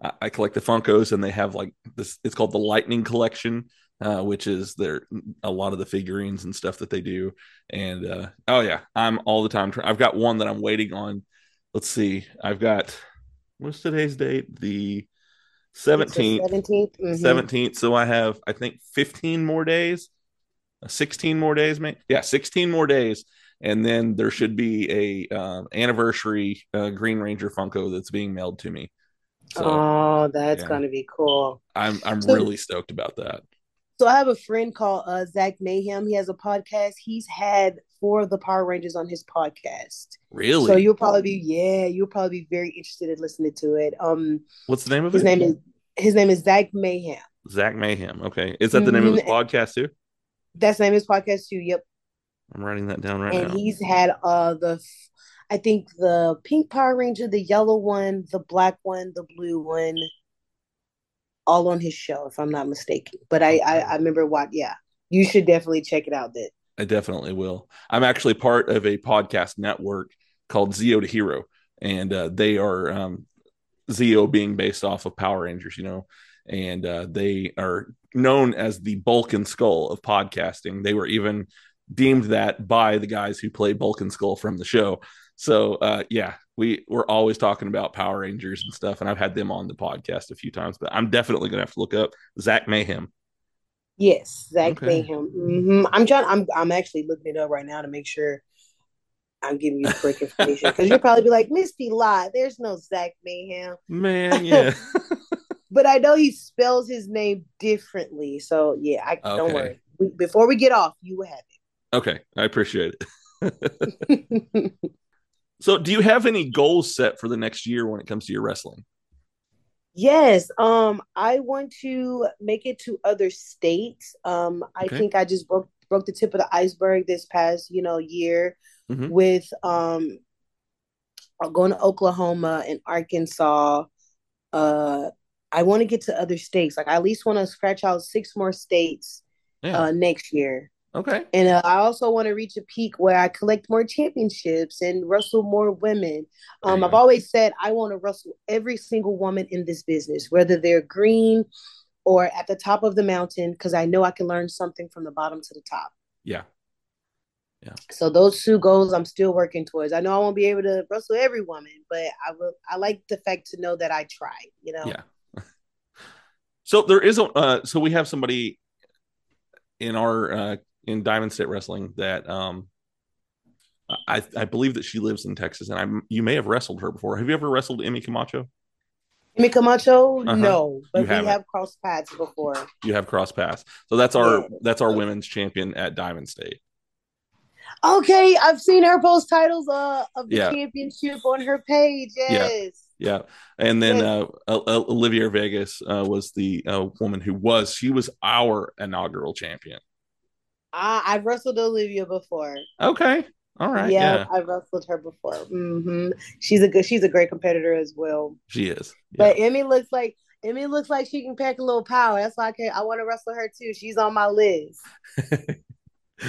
I, I collect the Funkos, and they have like this. It's called the Lightning Collection, uh, which is their a lot of the figurines and stuff that they do. And uh, oh yeah, I'm all the time. I've got one that I'm waiting on. Let's see, I've got what's today's date? The seventeenth.
17th. Mhm.
17th. So I have, I think, 15 more days, Uh, 16 more days, mate. Yeah, 16 more days. And then there should be a uh, anniversary uh, Green Ranger Funko that's being mailed to me. So
oh, that's
yeah.
gonna be cool.
I'm I'm
So-
really stoked about that.
So I have a friend called uh, Zach Mayhem. He has a podcast. He's had four of the Power Rangers on his podcast.
Really?
So you'll probably be yeah, you'll probably be very interested in listening to it. Um,
What's the name of
his
it?
name is his name is Zach Mayhem.
Zach Mayhem. Okay. Is that the name of his
Mhm.
podcast too?
That's the name of his podcast too. Yep.
I'm writing that down right
and
now.
And he's had uh the I think the pink Power Ranger, the yellow one, the black one, the blue one, all on his show, if I'm not mistaken. But I I, I remember what yeah. You should definitely check it out That
I definitely will. I'm actually part of a podcast network called Zeo to Hero, and uh, they are um, Zeo being based off of Power Rangers, you know, and uh, they are known as the bulk and skull of podcasting. They were even deemed that by the guys who play bulk and skull from the show. So uh, yeah, we we're always talking about Power Rangers and stuff, and I've had them on the podcast a few times. But I'm definitely gonna have to look up Zach Mayhem.
Yes, Zach
Okay.
Mayhem. hmm I'm trying I'm I'm actually looking it up right now to make sure I'm giving you correct information. Because you'll probably be like, Mystii lie, there's no Zach Mayhem.
Man, yeah.
But I know he spells his name differently. So yeah, I don't worry. We, before we get off, you will have it.
okay, I appreciate it. So, do you have any goals set for the next year when it comes to your wrestling?
Yes, um, I want to make it to other states. Um, I
Okay.
think I just broke broke the tip of the iceberg this past, you know, year
Mhm.
with um going to Oklahoma and Arkansas. Uh, I want to get to other states. Like I at least want to scratch out six more states
Yeah.
uh next year.
Okay.
And uh, I also want to reach a peak where I collect more championships and wrestle more women. Um, I've always said I want to wrestle every single woman in this business, whether they're green or at the top of the mountain, because I know I can learn something from the bottom to the top.
Yeah. Yeah.
So those two goals I'm still working towards. I know I won't be able to wrestle every woman, but I will. I like the fact to know that I tried. You know.
Yeah. So there is a uh, so we have somebody in our uh, in Diamond State Wrestling that um I I believe that she lives in Texas and I you may have wrestled her before. Have you ever wrestled Emmy Camacho?
Emmy Camacho,
Uh-huh.
no, but
You
we
haven't.
have crossed paths before.
You have crossed paths. So that's our
Yeah.
that's our women's champion at Diamond State.
Okay, I've seen her post titles uh, of the
Yeah.
championship on her page. Yes.
Yeah, and then
Yes.
uh, Olivia Vegas uh, was the uh, woman who was she was our inaugural champion.
I, I've wrestled Olivia before.
Okay, all right,
yeah,
yeah,
I've wrestled her before. hmm She's a good. She's a great competitor as well.
she is.
But Emmy looks like Emmy looks like she can pack a little power. That's why I can. I want to wrestle her too. She's on my list.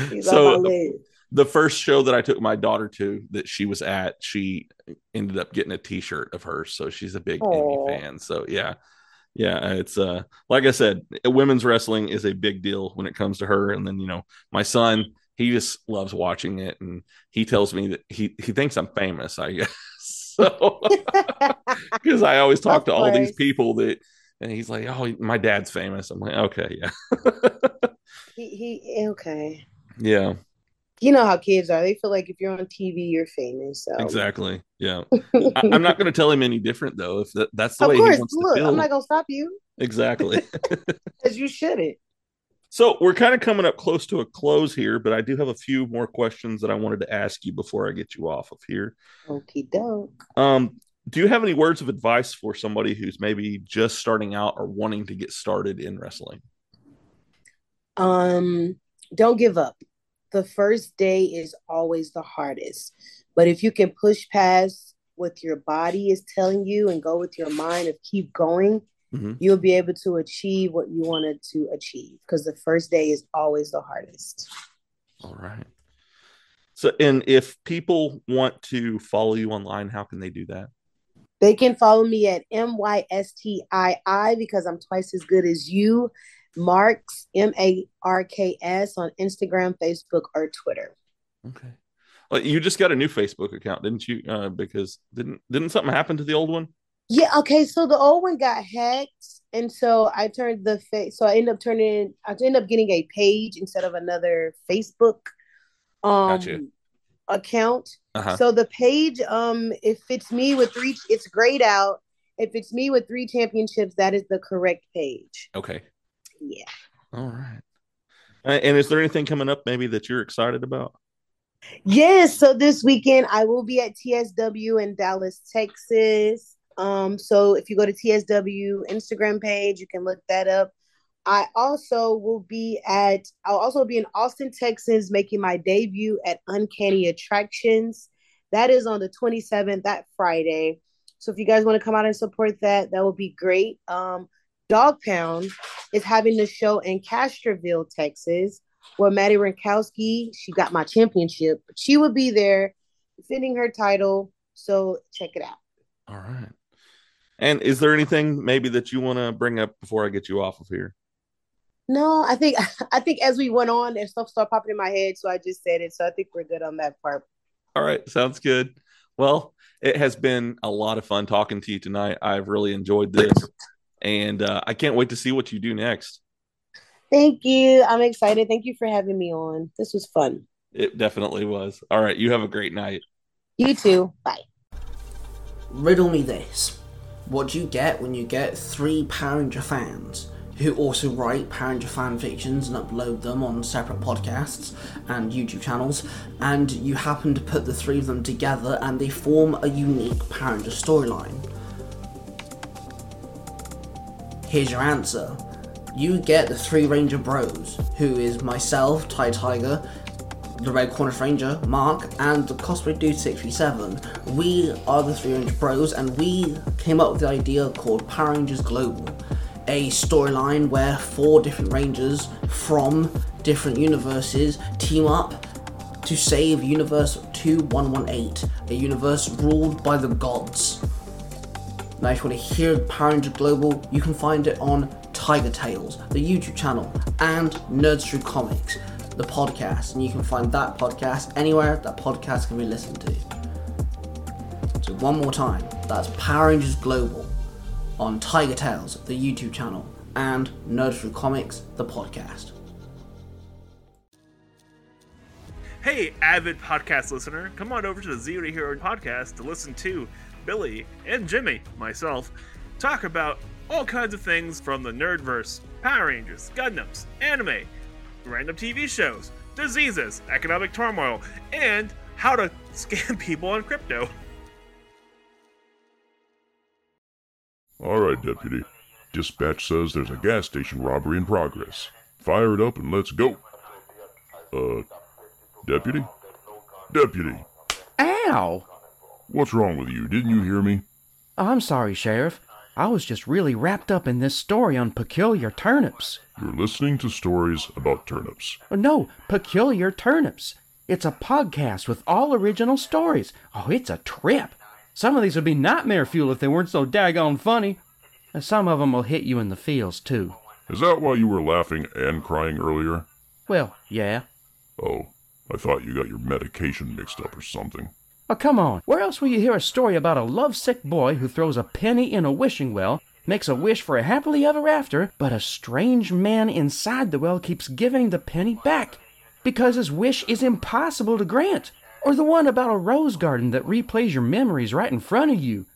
She's on
so
my list.
the first show that I took my daughter to that she was at, she ended up getting a T-shirt of hers, so she's a big
Aw.
Emmy fan. So yeah, yeah, it's uh like I said, women's wrestling is a big deal when it comes to her. And then you know, my son he just loves watching it, and he tells me that he he thinks I'm famous. I guess so because I always talk
Of
to all these people that, and he's like, "Oh, my dad's famous." I'm like, "Okay, yeah,
he, he okay.
yeah,
You know how kids are. They feel like if you're on TV, you're famous. So
exactly, yeah." I, I'm not going to tell him any different though. If that, that's the
of
way
course,
he wants
look,
to feel,
I'm not gonna stop you
exactly.
because you shouldn't.
So we're kind of coming up close to a close here, but I do have a few more questions that I wanted to ask you before I get you off of here.
Okie doke.
Um, do you have any words of advice for somebody who's maybe just starting out or wanting to get started in wrestling?
Um, don't give up. The first day is always the hardest. But if you can push past what your body is telling you and go with your mind of keep going,
Mhm.
you'll be able to achieve what you wanted to achieve. Because the first day is always the hardest.
All right. So, and if people want to follow you online, how can they do that?
They can follow me at M Y S T I I because I'm twice as good as you. Marks M A R K S on Instagram, Facebook, or Twitter.
Okay. Well, you just got a new Facebook account, didn't you? Uh, because didn't didn't something happen to the old one?
Yeah, okay. So the old one got hacked, and so I turned the face. So I ended up turning. I ended up getting a page instead of another Facebook um
Gotcha.
account.
Uh-huh.
So the page, um, if it's me with three, it's grayed out. If it's me with three championships, that is the correct page.
Okay.
Yeah.
All right. Uh, and is there anything coming up maybe that you're excited about?
Yes, so this weekend I will be at TSW in Dallas, Texas. Um, so if you go to TSW Instagram page, you can look that up. I also will be at I'll also be in Austin, Texas, making my debut at Uncanny Attractions. That is on the 27th, that Friday. So if you guys want to come out and support that, that would be great. Um, Dog Pound is having the show in Castroville, Texas, where Maddie Rankowski, she got my championship, but she will be there defending her title. So check it out.
All right. And is there anything maybe that you want to bring up before I get you off of here?
No, I think I think as we went on, and stuff started popping in my head, so I just said it. So I think we're good on that part.
All right, sounds good. Well, it has been a lot of fun talking to you tonight. I've really enjoyed this, and uh, I can't wait to see what you do next.
Thank you. I'm excited. Thank you for having me on. This was fun.
It definitely was. All right, you have a great night.
You too. Bye.
Riddle me this. What do you get when you get three Power Ranger fans who also write Power Ranger fan fictions and upload them on separate podcasts and YouTube channels, and you happen to put the three of them together and they form a unique Power Ranger storyline? Here's your answer. You get the three Ranger Bros, who is myself, Ty Tiger, the Red Corner Ranger, Mark, and the Cosplay Dude 637. We are the Three Ranger Bros, and we came up with the idea called Power Rangers Global, a storyline where four different Rangers from different universes team up to save Universe 2118, a universe ruled by the gods. Now, if you want to hear Power Ranger Global, you can find it on Tiger Tales, the YouTube channel, and Nerds Through Comics, the podcast. And you can find that podcast anywhere that podcast can be listened to. So, one more time, that's Power Rangers Global on Tiger Tales, the YouTube channel, and Nerds Through Comics, the podcast.
Hey, avid podcast listener, come on over to the Zero Hero podcast to listen to Billy and Jimmy, myself, talk about all kinds of things from the Nerdverse, Power Rangers, Gundams, anime, random TV shows, diseases, economic turmoil, and how to scam people on crypto.
All right, Deputy. Dispatch says there's a gas station robbery in progress. Fire it up and let's go. Uh, Deputy? Deputy,
Ow!
What's wrong with you? Didn't you hear me?
Oh, I'm sorry, Sheriff. I was just really wrapped up in this story on peculiar turnips.
You're listening to stories about turnips.
No, peculiar turnips. It's a podcast with all original stories. Oh, it's a trip. Some of these would be nightmare fuel if they weren't so daggone funny. And some of them will hit you in the feels, too.
Is that why you were laughing and crying earlier?
Well, yeah.
Oh, I thought you got your medication mixed up or something.
Oh, come on. Where else will you hear a story about a lovesick boy who throws a penny in a wishing well, makes a wish for a happily ever after, but a strange man inside the well keeps giving the penny back because his wish is impossible to grant? Or the one about a rose garden that replays your memories right in front of you?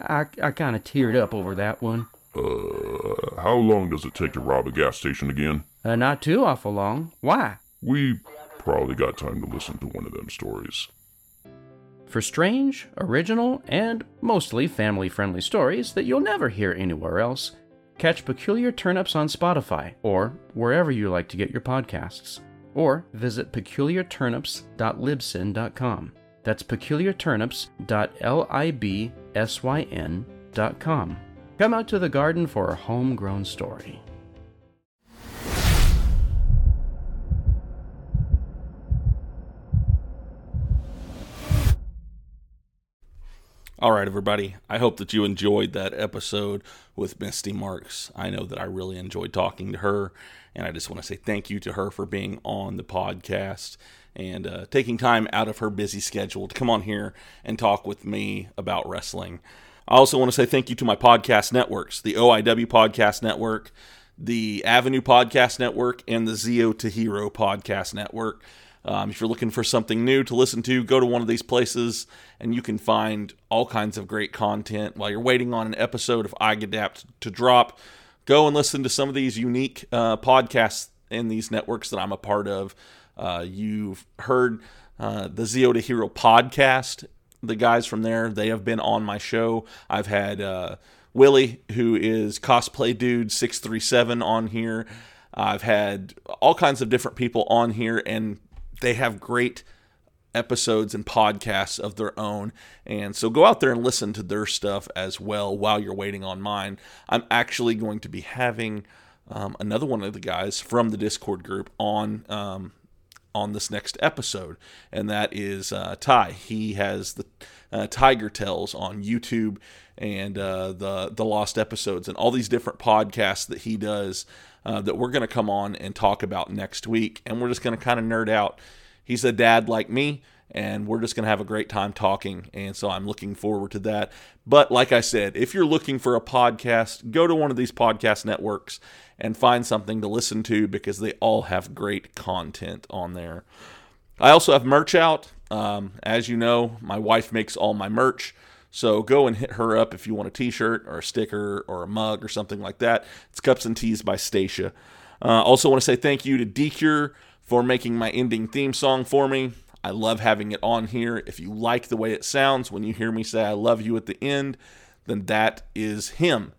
I, I kind of teared up over that one.
Uh, how long does it take to rob a gas station again?
Uh, not too awful long. Why?
We probably got time to listen to one of them stories.
For strange, original, and mostly family friendly stories that you'll never hear anywhere else, catch Peculiar Turnips on Spotify or wherever you like to get your podcasts. Or visit peculiarturnips.libsyn.com. That's peculiarturnips.libsyn.com. Come out to the garden for a homegrown story.
All right, everybody. I hope that you enjoyed that episode with Mystii Marks. I know that I really enjoyed talking to her, and I just want to say thank you to her for being on the podcast and uh, taking time out of her busy schedule to come on here and talk with me about wrestling. I also want to say thank you to my podcast networks the OIW Podcast Network, the Avenue Podcast Network, and the Zeo to Hero Podcast Network. Um, if you're looking for something new to listen to, go to one of these places and you can find all kinds of great content while you're waiting on an episode of iGadapt to drop. Go and listen to some of these unique uh, podcasts in these networks that I'm a part of. Uh, you've heard uh, the Zeo to Hero podcast. The guys from there, they have been on my show. I've had uh, Willie, who is cosplay dude six three seven, on here. I've had all kinds of different people on here, and they have great episodes and podcasts of their own. And so go out there and listen to their stuff as well while you're waiting on mine. I'm actually going to be having um, another one of the guys from the Discord group on. Um, on this next episode, and that is uh, Ty. He has the uh, Tiger Tales on YouTube and uh, the the Lost Episodes and all these different podcasts that he does uh, that we're going to come on and talk about next week, and we're just going to kind of nerd out. He's a dad like me, and we're just going to have a great time talking. And so I'm looking forward to that. But like I said, if you're looking for a podcast, go to one of these podcast networks and find something to listen to because they all have great content on there. I also have merch out. Um, as you know, my wife makes all my merch. So go and hit her up if you want a t shirt or a sticker or a mug or something like that. It's Cups and Tees by Stasha. Uh, also, want to say thank you to DCure for making my ending theme song for me. I love having it on here. If you like the way it sounds when you hear me say I love you at the end, then that is him.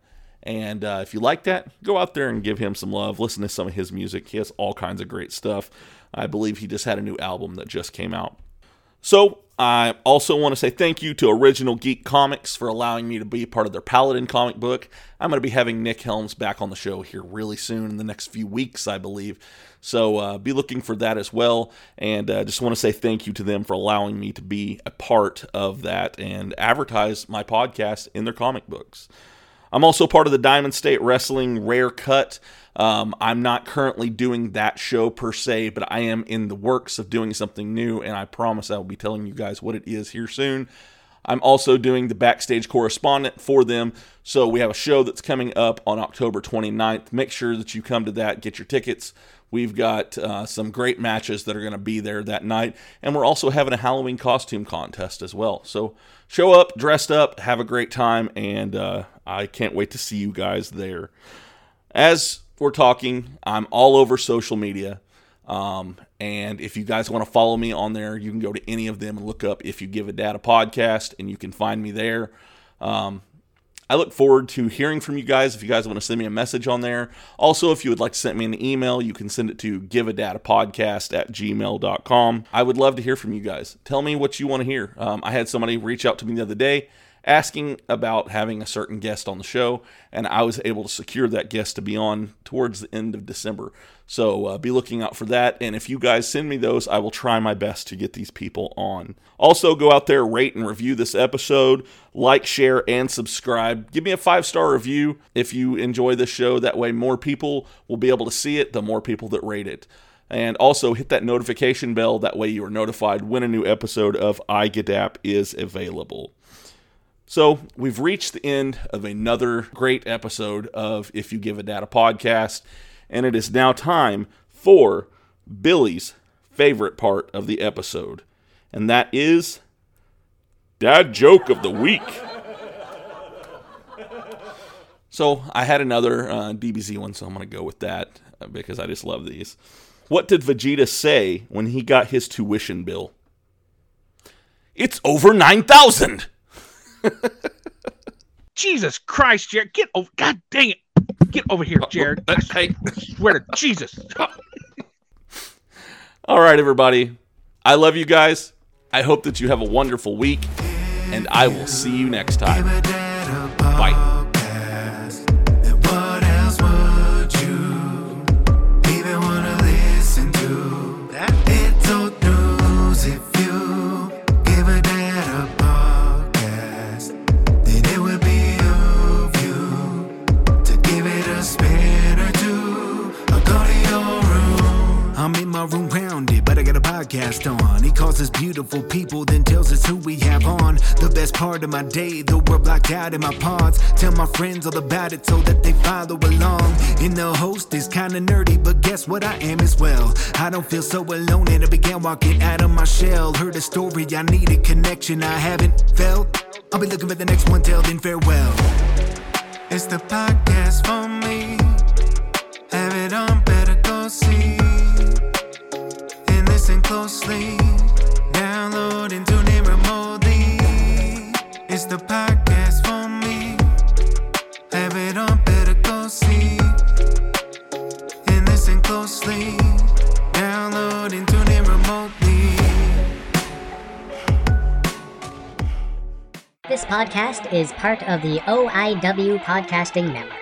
And uh, if you like that, go out there and give him some love. Listen to some of his music. He has all kinds of great stuff. I believe he just had a new album that just came out. So, I also want to say thank you to Original Geek Comics for allowing me to be part of their Paladin comic book. I'm going to be having Nick Helms back on the show here really soon in the next few weeks, I believe. So uh, be looking for that as well. And uh, just want to say thank you to them for allowing me to be a part of that and advertise my podcast in their comic books. I'm also part of the Diamond State Wrestling Rare Cut. Um, I'm not currently doing that show per se, but I am in the works of doing something new, and I promise I will be telling you guys what it is here soon. I'm also doing the backstage correspondent for them. So we have a show that's coming up on October 29th. Make sure that you come to that, get your tickets. We've got uh, some great matches that are going to be there that night. And we're also having a Halloween costume contest as well. So show up, dressed up, have a great time, and uh, I can't wait to see you guys there. As we're talking, I'm all over social media. Um, and if you guys want to follow me on there, you can go to any of them and look up If You Give a Dad a Podcast, and you can find me there. Um, I look forward to hearing from you guys if you guys want to send me a message on there. Also, if you would like to send me an email, you can send it to giveadadapodcast at gmail.com. I would love to hear from you guys. Tell me what you want to hear. Um, I had somebody reach out to me the other day asking about having a certain guest on the show, and I was able to secure that guest to be on towards the end of December. So uh, be looking out for that. And if you guys send me those, I will try my best to get these people on. Also, go out there, rate and review this episode, like, share, and subscribe. Give me a five star review if you enjoy this show. That way, more people will be able to see it, the more people that rate it. And also hit that notification bell. That way you are notified when a new episode of iGadap is available. So we've reached the end of another great episode of If You Give a Dad a Podcast. And it is now time for Billy's favorite part of the episode. And that is Dad Joke of the Week. So I had another uh, DBZ one, so I'm going to go with that uh, because I just love these. What did Vegeta say when he got his tuition bill? It's over 9,000!
Jesus Christ, Jared. Get over. God dang it. Get over here, Jared. I swear to Jesus.
All right, everybody. I love you guys. I hope that you have a wonderful week, and I will see you next time. Bye.
My room grounded, but I got a podcast on. He calls us beautiful people, then tells us who we have on. The best part of my day, though we're blocked out in my pods. Tell my friends all about it so that they follow along. And the host is kinda nerdy, but guess what I am as well. I don't feel so alone, and I began walking out of my shell. Heard a story, I need a connection I haven't felt. I'll be looking for the next one, till then farewell. It's the podcast for me. The podcast for me. Have it on, better go see. And listen closely. Download and tune in remotely.
This podcast is part of the OIW Podcasting Network.